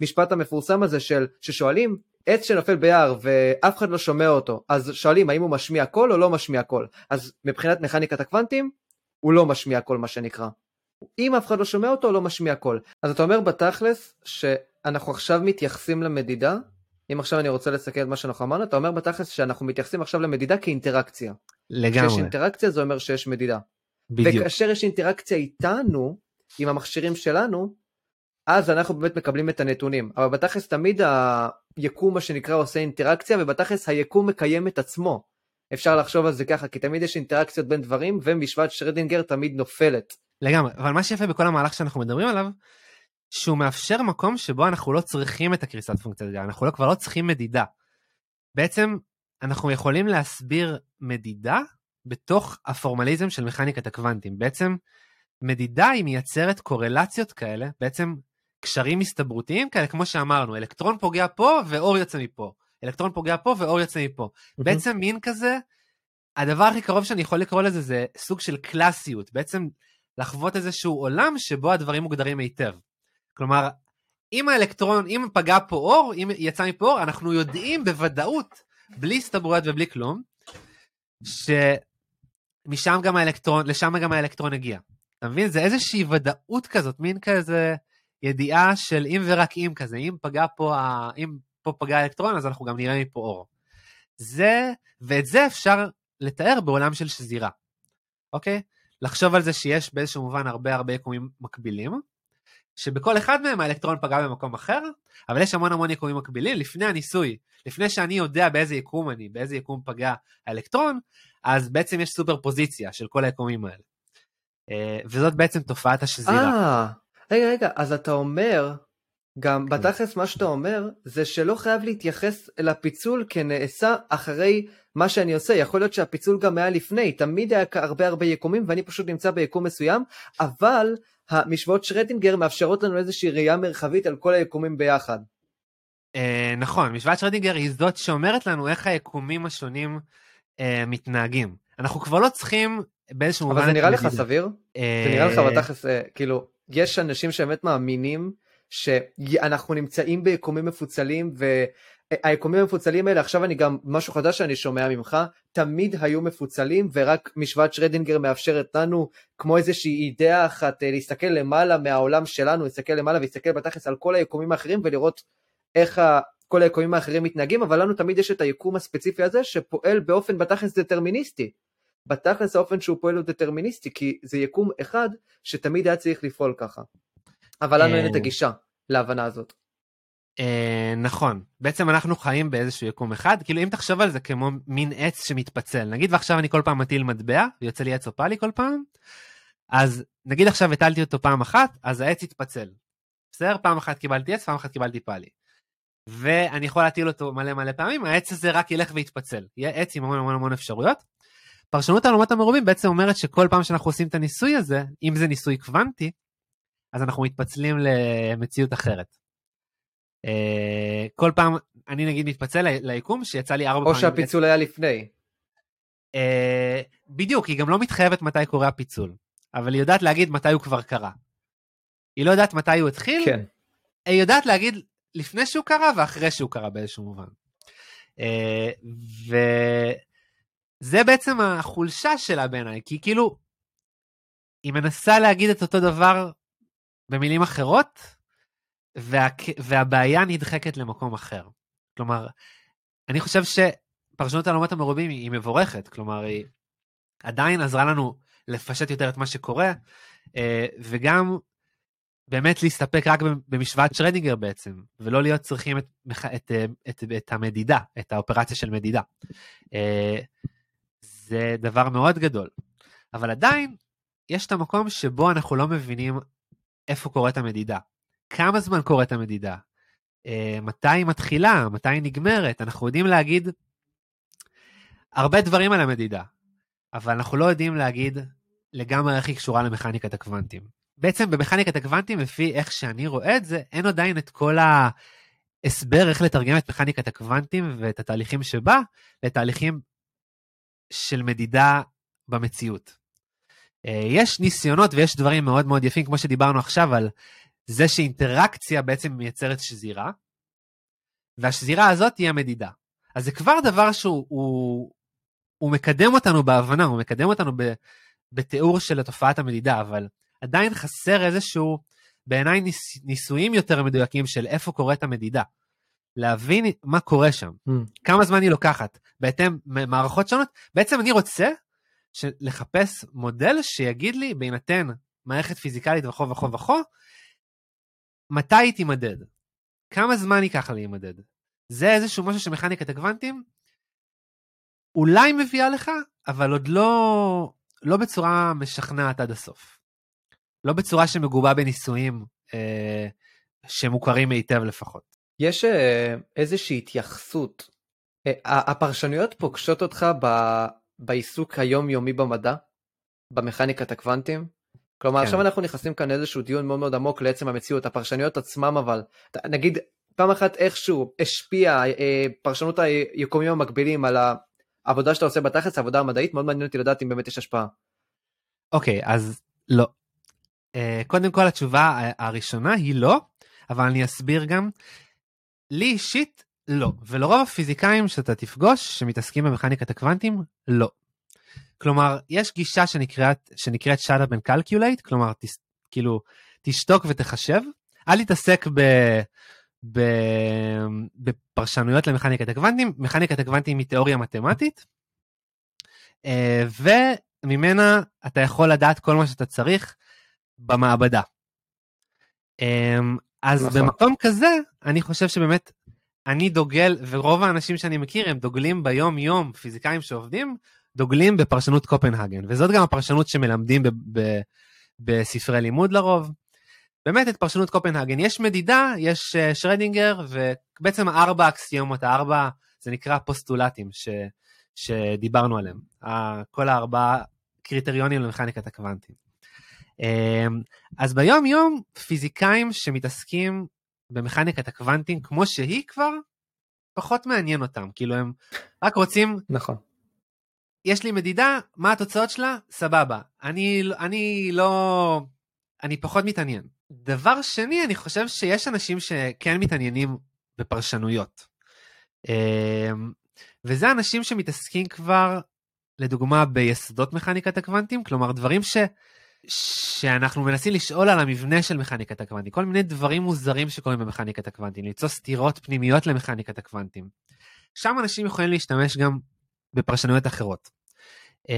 המשפט המפורסם הזה של, ששואלים, עץ שנופל ביער ואף אחד לא שומע אותו, אז שואלים האם הוא משמיע קול או לא משמיע קול. אז מבחינת מכניקת הקוונטים, הוא לא משמיע קול מה שנקרא. אם אף אחד לא שומע אותו, הוא לא משמיע קול. אז אתה אומר בתכלס שאנחנו עכשיו מתייחסים למדידה, אם עכשיו אני רוצה לסכם את מה שאנחנו אמרנו, אתה אומר בתכלס שאנחנו מתייחסים עכשיו למדידה כאינטראקציה. לגמרי. כשיש אינטראקציה זה אומר שיש מדידה. בדיוק. וכאשר יש אינטראקציה איתנו, עם המכשירים שלנו, אז אנחנו באמת מקבלים את הנתונים. אבל בתכלס תמיד היקום מה שנקרא עושה אינטראקציה, ובתכלס היקום מקיים את עצמו. אפשר לחשוב על זה ככה, כי תמיד יש אינטראקציות בין דברים, ומשוואת שרדינגר תמיד נופלת. לגמרי, אבל מה שיפה בכל המהלך שאנחנו מדברים עליו, שהוא מאפשר מקום שבו אנחנו לא צריכים את הקריסת פונקציית גל, אנחנו לא, כבר לא צריכים מדידה. בעצם אנחנו יכולים להסביר מדידה בתוך הפורמליזם של מכניקת הקוונטים. בעצם מדידה היא מייצרת קורלציות כאלה, בעצם קשרים הסתברותיים כאלה, כמו שאמרנו, אלקטרון פוגע פה ואור יוצא מפה, אלקטרון פוגע פה ואור יוצא מפה. Mm-hmm. בעצם מין כזה, הדבר הכי קרוב שאני יכול לקרוא לזה זה סוג של קלאסיות, בעצם לחוות איזשהו עולם שבו הדברים מוגדרים היטב. כלומר, אם האלקטרון, אם פגע פה אור, אם יצא מפה אור, אנחנו יודעים בוודאות, בלי הסתברויות ובלי כלום, שמשם גם האלקטרון, לשם גם האלקטרון הגיע. אתה מבין? זה איזושהי ודאות כזאת, מין כזה ידיעה של אם ורק אם כזה, אם פגע פה, אם פה פגע האלקטרון, אז אנחנו גם נראה מפה אור. זה, ואת זה אפשר לתאר בעולם של שזירה, אוקיי? לחשוב על זה שיש באיזשהו מובן הרבה הרבה יקומים מקבילים, שבכל אחד מהם האלקטרון פגע במקום אחר, אבל יש המון המון יקומים מקבילים. לפני הניסוי, לפני שאני יודע באיזה יקום אני, באיזה יקום פגע האלקטרון, אז בעצם יש סופר פוזיציה של כל היקומים האלה. אה, וזאת בעצם תופעת השזירה. אה, רגע רגע, אז אתה אומר, גם כן. בתכלס מה שאתה אומר, זה שלא חייב להתייחס לפיצול כנעשה אחרי מה שאני עושה, יכול להיות שהפיצול גם היה לפני, תמיד היה הרבה הרבה יקומים ואני פשוט נמצא ביקום מסוים, אבל המשוואות שרדינגר מאפשרות לנו איזושהי ראייה מרחבית על כל היקומים ביחד. אה, נכון, משוואת שרדינגר היא זאת שאומרת לנו איך היקומים השונים אה, מתנהגים. אנחנו כבר לא צריכים באיזשהו מובן... אבל זה נראה לך סביר? אה... זה נראה לך בתכלס, אה, כאילו, יש אנשים שבאמת מאמינים שאנחנו נמצאים ביקומים מפוצלים והיקומים המפוצלים האלה עכשיו אני גם משהו חדש שאני שומע ממך תמיד היו מפוצלים ורק משוואת שרדינגר מאפשרת לנו כמו איזושהי אידאה אחת אה, להסתכל למעלה מהעולם שלנו להסתכל למעלה ולהסתכל בתכלס על כל היקומים האחרים ולראות איך כל היקומים האחרים מתנהגים אבל לנו תמיד יש את היקום הספציפי הזה שפועל באופן בתכלס דטרמיניסטי. בתכלס האופן שהוא פועל הוא דטרמיניסטי כי זה יקום אחד שתמיד היה צריך לפעול ככה. אבל לנו אין את אה, הגישה להבנה הזאת. אה, נכון, בעצם אנחנו חיים באיזשהו יקום אחד, כאילו אם תחשוב על זה כמו מין עץ שמתפצל, נגיד ועכשיו אני כל פעם מטיל מטבע, ויוצא לי עץ אופלי כל פעם, אז נגיד עכשיו הטלתי אותו פעם אחת, אז העץ יתפצל. בסדר? פעם אחת קיבלתי עץ, פעם אחת קיבלתי פאלי. ואני יכול להטיל אותו מלא מלא פעמים, העץ הזה רק ילך ויתפצל. יהיה עץ עם המון המון המון אפשרויות. פרשנות העלומת המרובים בעצם אומרת שכל פעם שאנחנו עושים את הניסוי הזה, אם זה ניסוי קוונטי, אז אנחנו מתפצלים למציאות אחרת. Uh, כל פעם אני נגיד מתפצל ליקום שיצא לי ארבע פעמים. או שהפיצול היה לפני. Uh, בדיוק, היא גם לא מתחייבת מתי קורה הפיצול, אבל היא יודעת להגיד מתי הוא כבר קרה. היא לא יודעת mתי הוא התחיל, כן. היא יודעת להגיד לפני שהוא קרה ואחרי שהוא קרה באיזשהו מובן. Uh, וזה בעצם החולשה שלה בעיניי, כי כאילו, היא מנסה להגיד את אותו דבר במילים אחרות, וה, והבעיה נדחקת למקום אחר. כלומר, אני חושב שפרשנות העלומת המרובים היא מבורכת, כלומר, היא עדיין עזרה לנו לפשט יותר את מה שקורה, אה, וגם באמת להסתפק רק במשוואת שרדינגר בעצם, ולא להיות צריכים את, את, את, את המדידה, את האופרציה של מדידה. אה, זה דבר מאוד גדול. אבל עדיין, יש את המקום שבו אנחנו לא מבינים איפה קורית המדידה, כמה זמן קורית המדידה, uh, מתי היא מתחילה, מתי היא נגמרת, אנחנו יודעים להגיד הרבה דברים על המדידה, אבל אנחנו לא יודעים להגיד לגמרי איך היא קשורה למכניקת הקוונטים. בעצם במכניקת הקוונטים, לפי איך שאני רואה את זה, אין עדיין את כל ההסבר איך לתרגם את מכניקת הקוונטים ואת התהליכים שבה לתהליכים של מדידה במציאות. אה, יש ניסיונות ויש דברים מאוד מאוד יפים, כמו שדיברנו עכשיו, על זה שאינטראקציה בעצם מייצרת שזירה, והשזירה הזאת היא המדידה. אז זה כבר דבר שהוא הוא, הוא מקדם אותנו בהבנה, הוא מקדם אותנו ב, בתיאור של תופעת המדידה, אבל עדיין חסר איזשהו, בעיניי ניס, ניסויים יותר מדויקים של איפה קורית המדידה. להבין מה קורה שם, mm. כמה זמן היא לוקחת, בהתאם מערכות שונות. בעצם אני רוצה לחפש מודל שיגיד לי, בהינתן מערכת פיזיקלית וכו' וכו' וכו', מתי היא תימדד? כמה זמן ייקח לה להימדד? זה איזשהו משהו שמכניקת הקוונטים אולי מביאה לך, אבל עוד לא, לא בצורה משכנעת עד הסוף. לא בצורה שמגובה בניסויים אה, שמוכרים היטב לפחות. יש אה, איזושהי התייחסות, אה, הפרשנויות פוגשות אותך ב, בעיסוק היומיומי במדע, במכניקת הקוונטים? כלומר כן. עכשיו אנחנו נכנסים כאן לאיזשהו דיון מאוד מאוד עמוק לעצם המציאות, הפרשנויות עצמם אבל, נגיד פעם אחת איכשהו השפיע אה, פרשנות היקומים המקבילים על העבודה שאתה עושה בתכלס, העבודה המדעית, מאוד מעניין אותי לדעת אם באמת יש השפעה. אוקיי, אז לא. אה, קודם כל התשובה הראשונה היא לא, אבל אני אסביר גם. לי אישית לא, ולרוב הפיזיקאים שאתה תפגוש שמתעסקים במכניקת הקוונטים, לא. כלומר, יש גישה שנקראת, שנקראת shut up and calculate, כלומר, תס, כאילו, תשתוק ותחשב, אל תתעסק ב... ב... בפרשנויות למכניקת הקוונטים, מכניקת הקוונטים היא תיאוריה מתמטית, אה, וממנה אתה יכול לדעת כל מה שאתה צריך במעבדה. אה, אז נכון. במקום כזה, אני חושב שבאמת אני דוגל, ורוב האנשים שאני מכיר הם דוגלים ביום יום, פיזיקאים שעובדים, דוגלים בפרשנות קופנהגן, וזאת גם הפרשנות שמלמדים ב- ב- בספרי לימוד לרוב. באמת את פרשנות קופנהגן, יש מדידה, יש uh, שרדינגר, ובעצם ארבע אקסיומות, הארבע, זה נקרא פוסטולטים ש, שדיברנו עליהם, כל הארבעה קריטריונים למכניקת הקוונטים. Um, אז ביום יום פיזיקאים שמתעסקים במכניקת הקוונטים כמו שהיא כבר, פחות מעניין אותם, כאילו הם רק רוצים נכון. יש לי מדידה, מה התוצאות שלה? סבבה. אני, אני לא... אני פחות מתעניין. דבר שני, אני חושב שיש אנשים שכן מתעניינים בפרשנויות. אמ, וזה אנשים שמתעסקים כבר, לדוגמה, ביסודות מכניקת הקוונטים, כלומר דברים ש... שאנחנו מנסים לשאול על המבנה של מכניקת הקוונטים, כל מיני דברים מוזרים שקורים במכניקת הקוונטים, ליצור סתירות פנימיות למכניקת הקוונטים. שם אנשים יכולים להשתמש גם בפרשנויות אחרות. Um,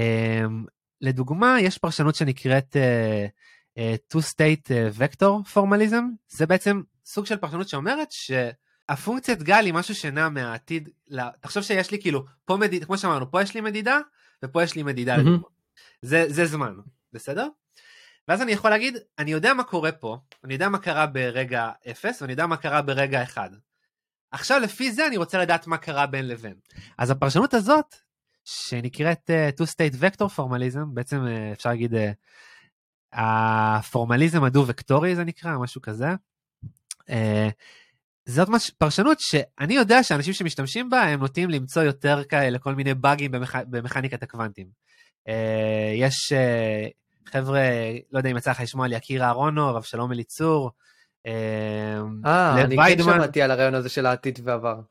לדוגמה, יש פרשנות שנקראת uh, uh, two-state vector formalism, זה בעצם סוג של פרשנות שאומרת שהפונקציית גל היא משהו שנע מהעתיד, לה... תחשוב שיש לי כאילו, פה מדידה, כמו שאמרנו, פה יש לי מדידה, ופה יש לי מדידה לדוגמה. זה, זה זמן, בסדר? ואז אני יכול להגיד, אני יודע מה קורה פה, אני יודע מה קרה ברגע 0, ואני יודע מה קרה ברגע 1. עכשיו לפי זה אני רוצה לדעת מה קרה בין לבין. אז הפרשנות הזאת שנקראת uh, two state vector formalism, בעצם uh, אפשר להגיד uh, הפורמליזם הדו-וקטורי זה נקרא, משהו כזה. Uh, זאת מש... פרשנות שאני יודע שאנשים שמשתמשים בה הם נוטים למצוא יותר כאלה כל מיני באגים במכ... במכניקת הקוונטים. Uh, יש uh, חבר'ה, לא יודע אם יצא לך לשמוע על יקיר אהרונוב, אבשלום אליצור. אה, אני כן שמעתי על הרעיון הזה של העתיד ועבר.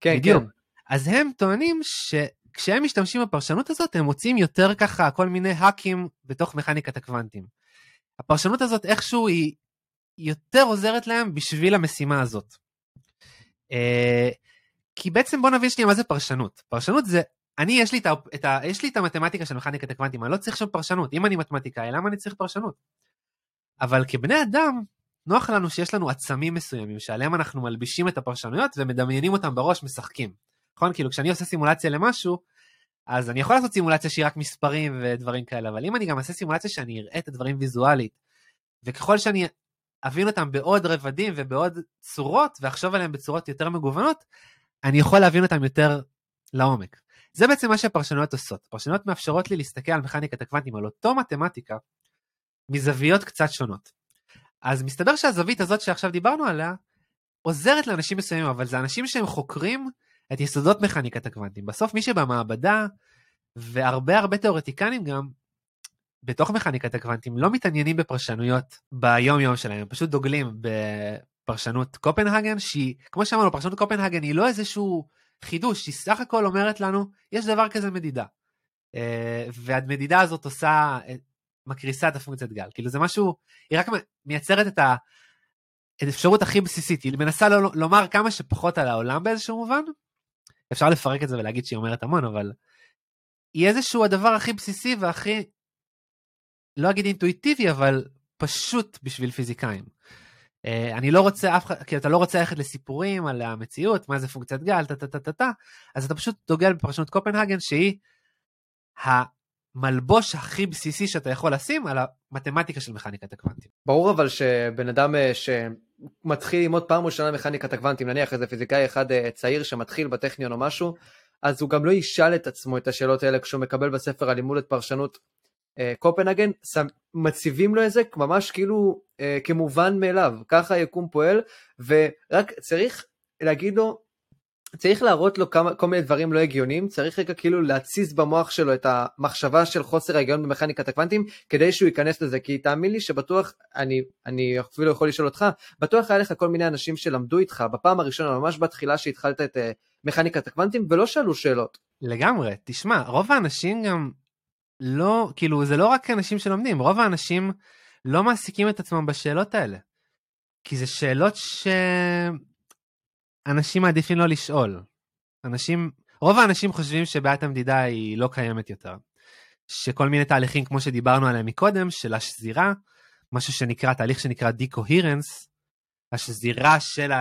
כן, בדיוק. כן. אז הם טוענים ש... כשהם משתמשים בפרשנות הזאת הם מוצאים יותר ככה כל מיני האקים בתוך מכניקת הקוונטים. הפרשנות הזאת איכשהו היא יותר עוזרת להם בשביל המשימה הזאת. אה, כי בעצם בוא נבין שנייה מה זה פרשנות. פרשנות זה, אני יש לי את, את, ה, יש לי את המתמטיקה של מכניקת הקוונטים, אני לא צריך שם פרשנות. אם אני מתמטיקאי, למה אני צריך פרשנות? אבל כבני אדם, נוח לנו שיש לנו עצמים מסוימים שעליהם אנחנו מלבישים את הפרשנויות ומדמיינים אותם בראש, משחקים. נכון? כאילו כשאני עושה סימולציה למשהו, אז אני יכול לעשות סימולציה שהיא רק מספרים ודברים כאלה, אבל אם אני גם אעשה סימולציה שאני אראה את הדברים ויזואלית, וככל שאני אבין אותם בעוד רבדים ובעוד צורות, ואחשוב עליהם בצורות יותר מגוונות, אני יכול להבין אותם יותר לעומק. זה בעצם מה שהפרשנויות עושות. פרשנויות מאפשרות לי להסתכל על מכניקת הקוונטים, על אותו מתמטיקה, מזוויות קצת שונות. אז מסתבר שהזווית הזאת שעכשיו דיברנו עליה, עוזרת לאנשים מסוימים, אבל זה אנשים שהם חוקרים את יסודות מכניקת הקוונטים. בסוף מי שבמעבדה, והרבה הרבה תיאורטיקנים גם, בתוך מכניקת הקוונטים, לא מתעניינים בפרשנויות ביום יום שלהם, הם פשוט דוגלים בפרשנות קופנהגן, שהיא, כמו שאמרנו, פרשנות קופנהגן היא לא איזשהו חידוש, היא סך הכל אומרת לנו, יש דבר כזה מדידה. אה, והמדידה הזאת עושה, אה, מקריסה את הפונקציית גל. כאילו זה משהו, היא רק מייצרת את האפשרות הכי בסיסית, היא מנסה לא, לומר כמה שפחות על העולם באיזשהו מובן. אפשר לפרק את זה ולהגיד שהיא אומרת המון, אבל היא איזשהו הדבר הכי בסיסי והכי, לא אגיד אינטואיטיבי, אבל פשוט בשביל פיזיקאים. Uh, אני לא רוצה אף אחד, כי אתה לא רוצה ללכת לסיפורים על המציאות, מה זה פונקציית גל, טה טה טה טה טה, אז אתה פשוט דוגל בפרשנות קופנהגן שהיא המלבוש הכי בסיסי שאתה יכול לשים על המתמטיקה של מכניקת הקוונטים. ברור אבל שבן אדם אה, שמתחיל ללמוד פעם ראשונה מכניקת הקוונטים, נניח איזה פיזיקאי אחד אה, צעיר שמתחיל בטכניון או משהו, אז הוא גם לא ישאל את עצמו את השאלות האלה כשהוא מקבל בספר הלימוד את פרשנות קופנהגן, מציבים לו את זה ממש כאילו אה, כמובן מאליו, ככה היקום פועל, ורק צריך להגיד לו צריך להראות לו כמה, כל מיני דברים לא הגיוניים, צריך רגע כאילו להתסיס במוח שלו את המחשבה של חוסר ההיגיון במכניקת הקוונטים, כדי שהוא ייכנס לזה, כי תאמין לי שבטוח, אני, אני אפילו יכול לשאול אותך, בטוח היה לך כל מיני אנשים שלמדו איתך בפעם הראשונה, ממש בתחילה שהתחלת את uh, מכניקת הקוונטים, ולא שאלו שאלות. לגמרי, תשמע, רוב האנשים גם לא, כאילו, זה לא רק אנשים שלומדים, רוב האנשים לא מעסיקים את עצמם בשאלות האלה. כי זה שאלות ש... אנשים מעדיפים לא לשאול. אנשים, רוב האנשים חושבים שבעיית המדידה היא לא קיימת יותר. שכל מיני תהליכים כמו שדיברנו עליהם מקודם, של השזירה, משהו שנקרא, תהליך שנקרא די-קוהירנס, השזירה של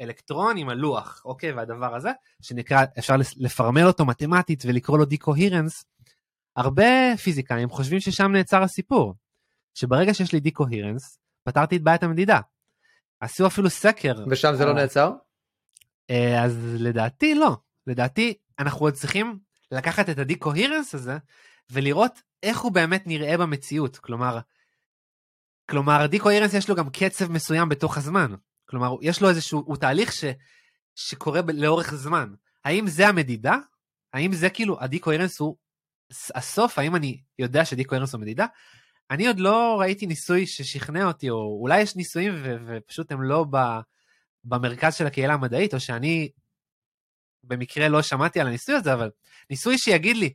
האלקטרון עם הלוח, אוקיי, והדבר הזה, שנקרא, אפשר לפרמל אותו מתמטית ולקרוא לו די-קוהירנס, הרבה פיזיקאים חושבים ששם נעצר הסיפור, שברגע שיש לי די-קוהירנס, פתרתי את בעיית המדידה. עשו אפילו סקר. ושם זה לא נעצר? אה, אז לדעתי לא. לדעתי אנחנו עוד צריכים לקחת את הדי-קוהירנס הזה ולראות איך הוא באמת נראה במציאות. כלומר, כלומר די-קוהירנס יש לו גם קצב מסוים בתוך הזמן. כלומר, יש לו איזשהו, הוא תהליך ש, שקורה לאורך זמן. האם זה המדידה? האם זה כאילו, הדי-קוהירנס הוא הסוף? האם אני יודע שדי-קוהירנס הוא מדידה? אני עוד לא ראיתי ניסוי ששכנע אותי, או אולי יש ניסויים ו- ופשוט הם לא ב... במרכז של הקהילה המדעית, או שאני במקרה לא שמעתי על הניסוי הזה, אבל ניסוי שיגיד לי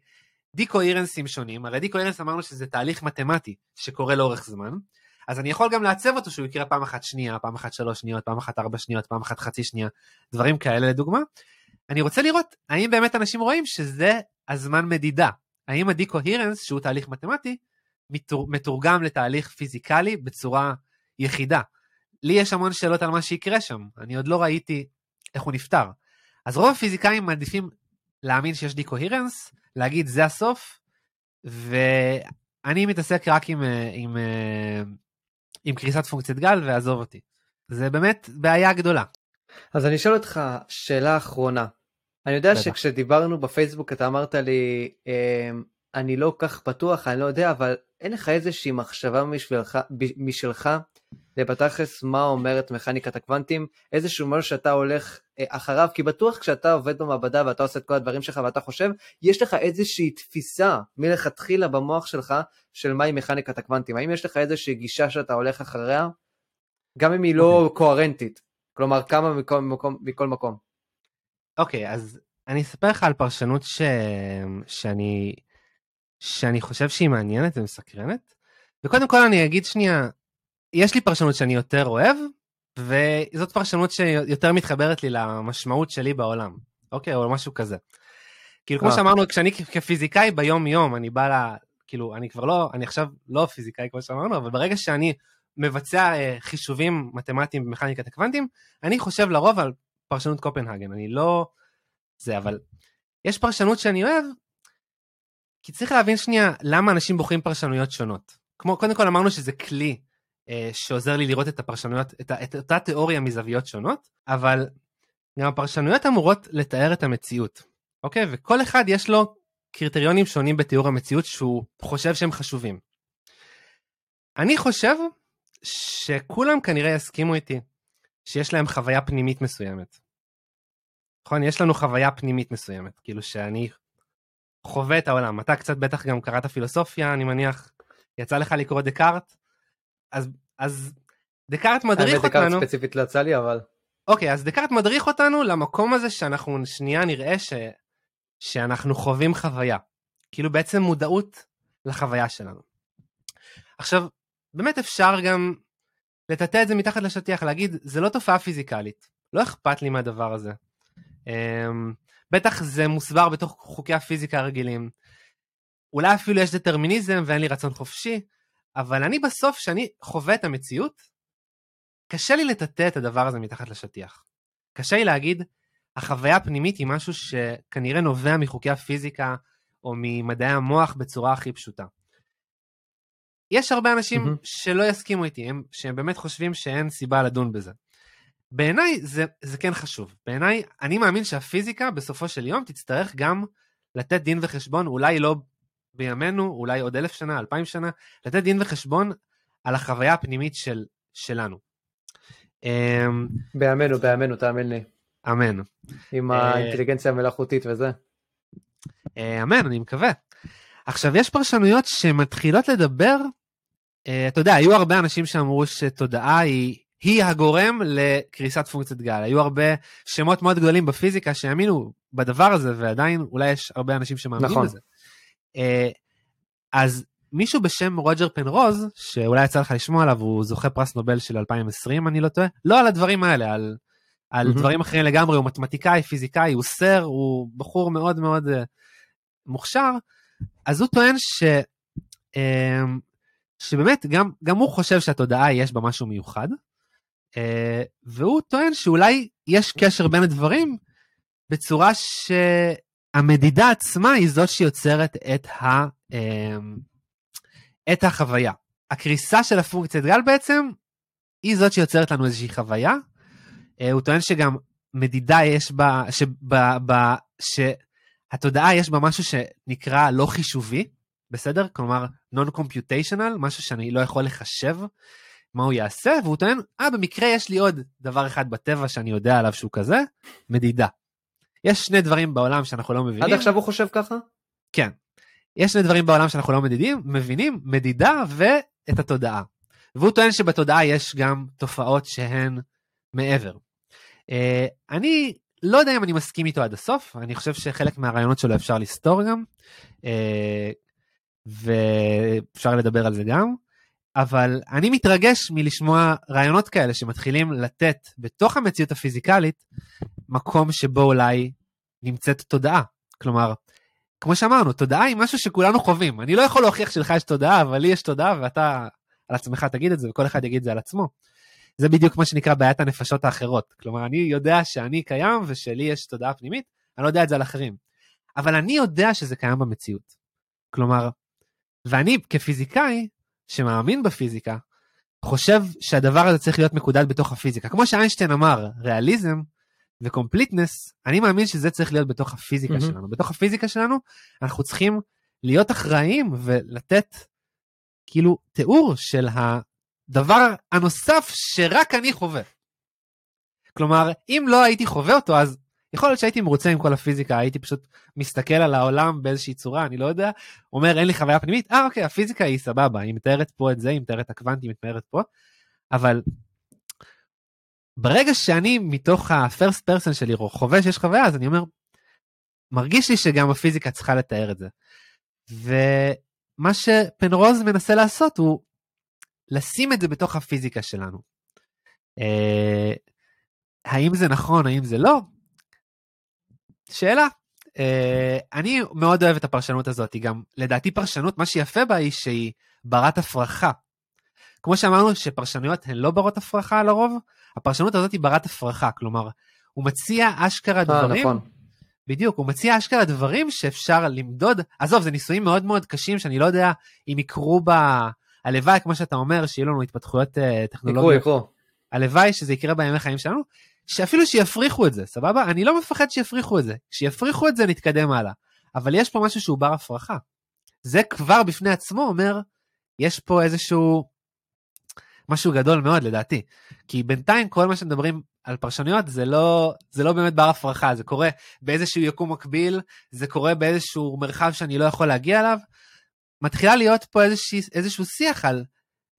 דיקו-אירנסים שונים, הרי דיקו-אירנס אמרנו שזה תהליך מתמטי שקורה לאורך זמן, אז אני יכול גם לעצב אותו שהוא יקרה פעם אחת שנייה, פעם אחת שלוש שניות, פעם אחת ארבע שניות, פעם אחת חצי שנייה, דברים כאלה לדוגמה. אני רוצה לראות האם באמת אנשים רואים שזה הזמן מדידה. האם הדיקו-הירנס, שהוא תהליך מתמטי, מתורגם לתהליך פיזיקלי בצורה יחידה. לי יש המון שאלות על מה שיקרה שם, אני עוד לא ראיתי איך הוא נפתר. אז רוב הפיזיקאים מעדיפים להאמין שיש די-קוהירנס, להגיד זה הסוף, ואני מתעסק רק עם, אה, עם, אה, עם קריסת פונקציית גל ועזוב אותי. זה באמת בעיה גדולה. אז אני אשאל אותך שאלה אחרונה. אני יודע. שכשדיברנו בפייסבוק אתה אמרת לי, אמ, אני לא כך בטוח, אני לא יודע, אבל אין לך איזושהי מחשבה משלך, משלך בתכלס מה אומרת מכניקת הקוונטים, איזשהו משהו שאתה הולך אה, אחריו, כי בטוח כשאתה עובד במעבדה ואתה עושה את כל הדברים שלך ואתה חושב, יש לך איזושהי תפיסה מלכתחילה במוח שלך של מהי מכניקת הקוונטים. האם יש לך איזושהי גישה שאתה הולך אחריה, גם אם היא לא. אוקיי. קוהרנטית, כלומר כמה מכל מקום. מכל מקום. אוקיי, okay, אז אני אספר לך על פרשנות ש... שאני... שאני חושב שהיא מעניינת ומסקרנת. וקודם כל אני אגיד שנייה, יש לי פרשנות שאני יותר אוהב, וזאת פרשנות שיותר מתחברת לי למשמעות שלי בעולם, אוקיי? או משהו כזה. כאילו כמו אה. שאמרנו, כשאני כפיזיקאי ביום יום, אני בא ל... כאילו, אני כבר לא, אני עכשיו לא פיזיקאי כמו שאמרנו, אבל ברגע שאני מבצע אה, חישובים מתמטיים במכניקת הקוונטים, אני חושב לרוב על פרשנות קופנהגן, אני לא... זה, אבל יש פרשנות שאני אוהב, כי צריך להבין שנייה למה אנשים בוחרים פרשנויות שונות. כמו, קודם כל אמרנו שזה כלי אה, שעוזר לי לראות את הפרשנויות, את, את אותה תיאוריה מזוויות שונות, אבל גם הפרשנויות אמורות לתאר את המציאות, אוקיי? וכל אחד יש לו קריטריונים שונים בתיאור המציאות שהוא חושב שהם חשובים. אני חושב שכולם כנראה יסכימו איתי שיש להם חוויה פנימית מסוימת. נכון? יש לנו חוויה פנימית מסוימת, כאילו שאני חווה את העולם. אתה קצת בטח גם קראת פילוסופיה, אני מניח, יצא לך לקרוא דקארט, אז, אז דקארט מדריך האמת, אותנו. דקארט ספציפית לא יצא לי, אבל... אוקיי, אז דקארט מדריך אותנו למקום הזה שאנחנו שנייה נראה ש... שאנחנו חווים חוויה. כאילו בעצם מודעות לחוויה שלנו. עכשיו, באמת אפשר גם לטאטא את זה מתחת לשטיח, להגיד, זה לא תופעה פיזיקלית, לא אכפת לי מהדבר הזה. Um, בטח זה מוסבר בתוך חוקי הפיזיקה הרגילים. אולי אפילו יש דטרמיניזם ואין לי רצון חופשי, אבל אני בסוף, כשאני חווה את המציאות, קשה לי לטאטא את הדבר הזה מתחת לשטיח. קשה לי להגיד, החוויה הפנימית היא משהו שכנראה נובע מחוקי הפיזיקה או ממדעי המוח בצורה הכי פשוטה. יש הרבה אנשים mm-hmm. שלא יסכימו איתי, הם, שהם באמת חושבים שאין סיבה לדון בזה. בעיניי זה, זה כן חשוב. בעיניי, אני מאמין שהפיזיקה בסופו של יום תצטרך גם לתת דין וחשבון, אולי לא בימינו, אולי עוד אלף שנה, אלפיים שנה, לתת דין וחשבון על החוויה הפנימית של, שלנו. אמ, בימינו, בימינו, תאמין לי. אמן. עם האינטליגנציה המלאכותית וזה. אה, אמן, אני מקווה. עכשיו, יש פרשנויות שמתחילות לדבר, אה, אתה יודע, היו הרבה אנשים שאמרו שתודעה היא, היא הגורם לקריסת פונקציית גל. היו הרבה שמות מאוד גדולים בפיזיקה שהאמינו בדבר הזה, ועדיין אולי יש הרבה אנשים שמאמינים נכון. בזה. אה, אז מישהו בשם רוג'ר פנרוז, שאולי יצא לך לשמוע עליו, הוא זוכה פרס נובל של 2020, אני לא טועה, לא על הדברים האלה, על, על mm-hmm. דברים אחרים לגמרי, הוא מתמטיקאי, פיזיקאי, הוא סר, הוא בחור מאוד מאוד uh, מוכשר, אז הוא טוען ש... uh, שבאמת, גם, גם הוא חושב שהתודעה יש בה משהו מיוחד, uh, והוא טוען שאולי יש קשר בין הדברים בצורה שהמדידה עצמה היא זאת שיוצרת את ה... Uh, את החוויה. הקריסה של הפונקציית גל בעצם היא זאת שיוצרת לנו איזושהי חוויה. Uh, הוא טוען שגם מדידה יש בה, שבה, בה, שהתודעה יש בה משהו שנקרא לא חישובי, בסדר? כלומר non-computational, משהו שאני לא יכול לחשב מה הוא יעשה, והוא טוען, אה, במקרה יש לי עוד דבר אחד בטבע שאני יודע עליו שהוא כזה, מדידה. יש שני דברים בעולם שאנחנו לא מבינים. עד עכשיו הוא חושב ככה? כן. יש שני דברים בעולם שאנחנו לא מדידים, מבינים, מדידה ואת התודעה. והוא טוען שבתודעה יש גם תופעות שהן מעבר. Uh, אני לא יודע אם אני מסכים איתו עד הסוף, אני חושב שחלק מהרעיונות שלו אפשר לסתור גם, uh, ואפשר לדבר על זה גם, אבל אני מתרגש מלשמוע רעיונות כאלה שמתחילים לתת בתוך המציאות הפיזיקלית מקום שבו אולי נמצאת תודעה. כלומר, כמו שאמרנו, תודעה היא משהו שכולנו חווים. אני לא יכול להוכיח שלך יש תודעה, אבל לי יש תודעה ואתה על עצמך תגיד את זה וכל אחד יגיד את זה על עצמו. זה בדיוק מה שנקרא בעיית הנפשות האחרות. כלומר, אני יודע שאני קיים ושלי יש תודעה פנימית, אני לא יודע את זה על אחרים. אבל אני יודע שזה קיים במציאות. כלומר, ואני כפיזיקאי שמאמין בפיזיקה, חושב שהדבר הזה צריך להיות מקודד בתוך הפיזיקה. כמו שאיינשטיין אמר, ריאליזם וקומפליטנס, אני מאמין שזה צריך להיות בתוך הפיזיקה mm-hmm. שלנו. בתוך הפיזיקה שלנו אנחנו צריכים להיות אחראיים ולתת כאילו תיאור של הדבר הנוסף שרק אני חווה. כלומר, אם לא הייתי חווה אותו, אז יכול להיות שהייתי מרוצה עם כל הפיזיקה, הייתי פשוט מסתכל על העולם באיזושהי צורה, אני לא יודע, אומר אין לי חוויה פנימית, אה אוקיי, הפיזיקה היא סבבה, היא מתארת פה את זה, היא מתארת הקוונטים, היא מתארת פה, אבל ברגע שאני מתוך ה-first person שלי חווה שיש חוויה, אז אני אומר, מרגיש לי שגם הפיזיקה צריכה לתאר את זה. ומה שפנרוז מנסה לעשות הוא לשים את זה בתוך הפיזיקה שלנו. אה, האם זה נכון, האם זה לא? שאלה. אה, אני מאוד אוהב את הפרשנות הזאת, היא גם, לדעתי פרשנות, מה שיפה בה היא שהיא ברת הפרחה. כמו שאמרנו שפרשנויות הן לא ברות הפרחה לרוב, הפרשנות הזאת היא ברת הפרחה, כלומר, הוא מציע אשכרה אה, דברים, נכון. בדיוק, הוא מציע אשכרה דברים שאפשר למדוד, עזוב, זה ניסויים מאוד מאוד קשים שאני לא יודע אם יקרו ב... הלוואי, כמו שאתה אומר, שיהיו לנו התפתחויות uh, טכנולוגיות. יקרו, יקרו. הלוואי שזה יקרה בימי החיים שלנו, שאפילו שיפריחו את זה, סבבה? אני לא מפחד שיפריחו את זה. כשיפריחו את זה נתקדם הלאה. אבל יש פה משהו שהוא בר הפרחה. זה כבר בפני עצמו אומר, יש פה איזשהו משהו גדול מאוד לדעתי. כי בינתיים כל מה שמדברים על פרשנויות זה לא, זה לא באמת בר הפרחה, זה קורה באיזשהו יקום מקביל, זה קורה באיזשהו מרחב שאני לא יכול להגיע אליו. מתחילה להיות פה איזשה, איזשהו שיח על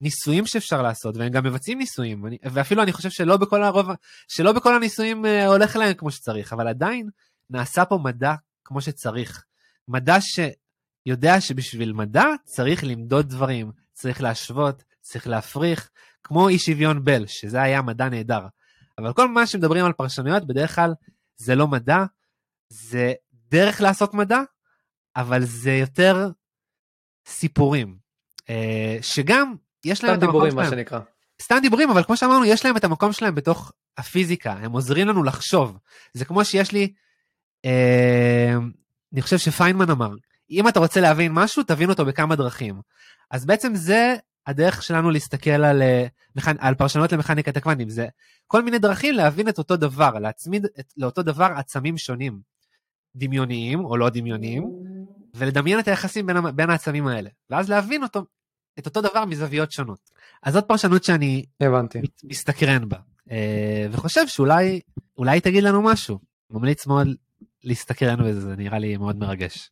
ניסויים שאפשר לעשות, והם גם מבצעים ניסויים, אני, ואפילו אני חושב שלא בכל, הרוב, שלא בכל הניסויים אה, הולך להם כמו שצריך, אבל עדיין נעשה פה מדע כמו שצריך. מדע שיודע שבשביל מדע צריך למדוד דברים, צריך להשוות, צריך להפריך, כמו אי שוויון בל, שזה היה מדע נהדר. אבל כל מה שמדברים על פרשנויות, בדרך כלל זה לא מדע, זה דרך לעשות מדע, אבל זה יותר סיפורים. אה, שגם יש להם את המקום דיבורים, שלהם. מה שנקרא. סתם דיבורים, אבל כמו שאמרנו, יש להם את המקום שלהם בתוך הפיזיקה, הם עוזרים לנו לחשוב. זה כמו שיש לי, אה, אני חושב שפיינמן אמר, אם אתה רוצה להבין משהו, תבין אותו בכמה דרכים. אז בעצם זה הדרך שלנו להסתכל על, אה. על פרשנות למכניקת הקוונטים, זה כל מיני דרכים להבין את אותו דבר, להצמיד את, לאותו דבר עצמים שונים, דמיוניים או לא דמיוניים, ולדמיין את היחסים בין, בין העצמים האלה, ואז להבין אותו, את אותו דבר מזוויות שונות. אז זאת פרשנות שאני הבנתי. מסתקרן בה, אה, וחושב שאולי אולי תגיד לנו משהו. ממליץ מאוד להסתקרן בזה, זה נראה לי מאוד מרגש.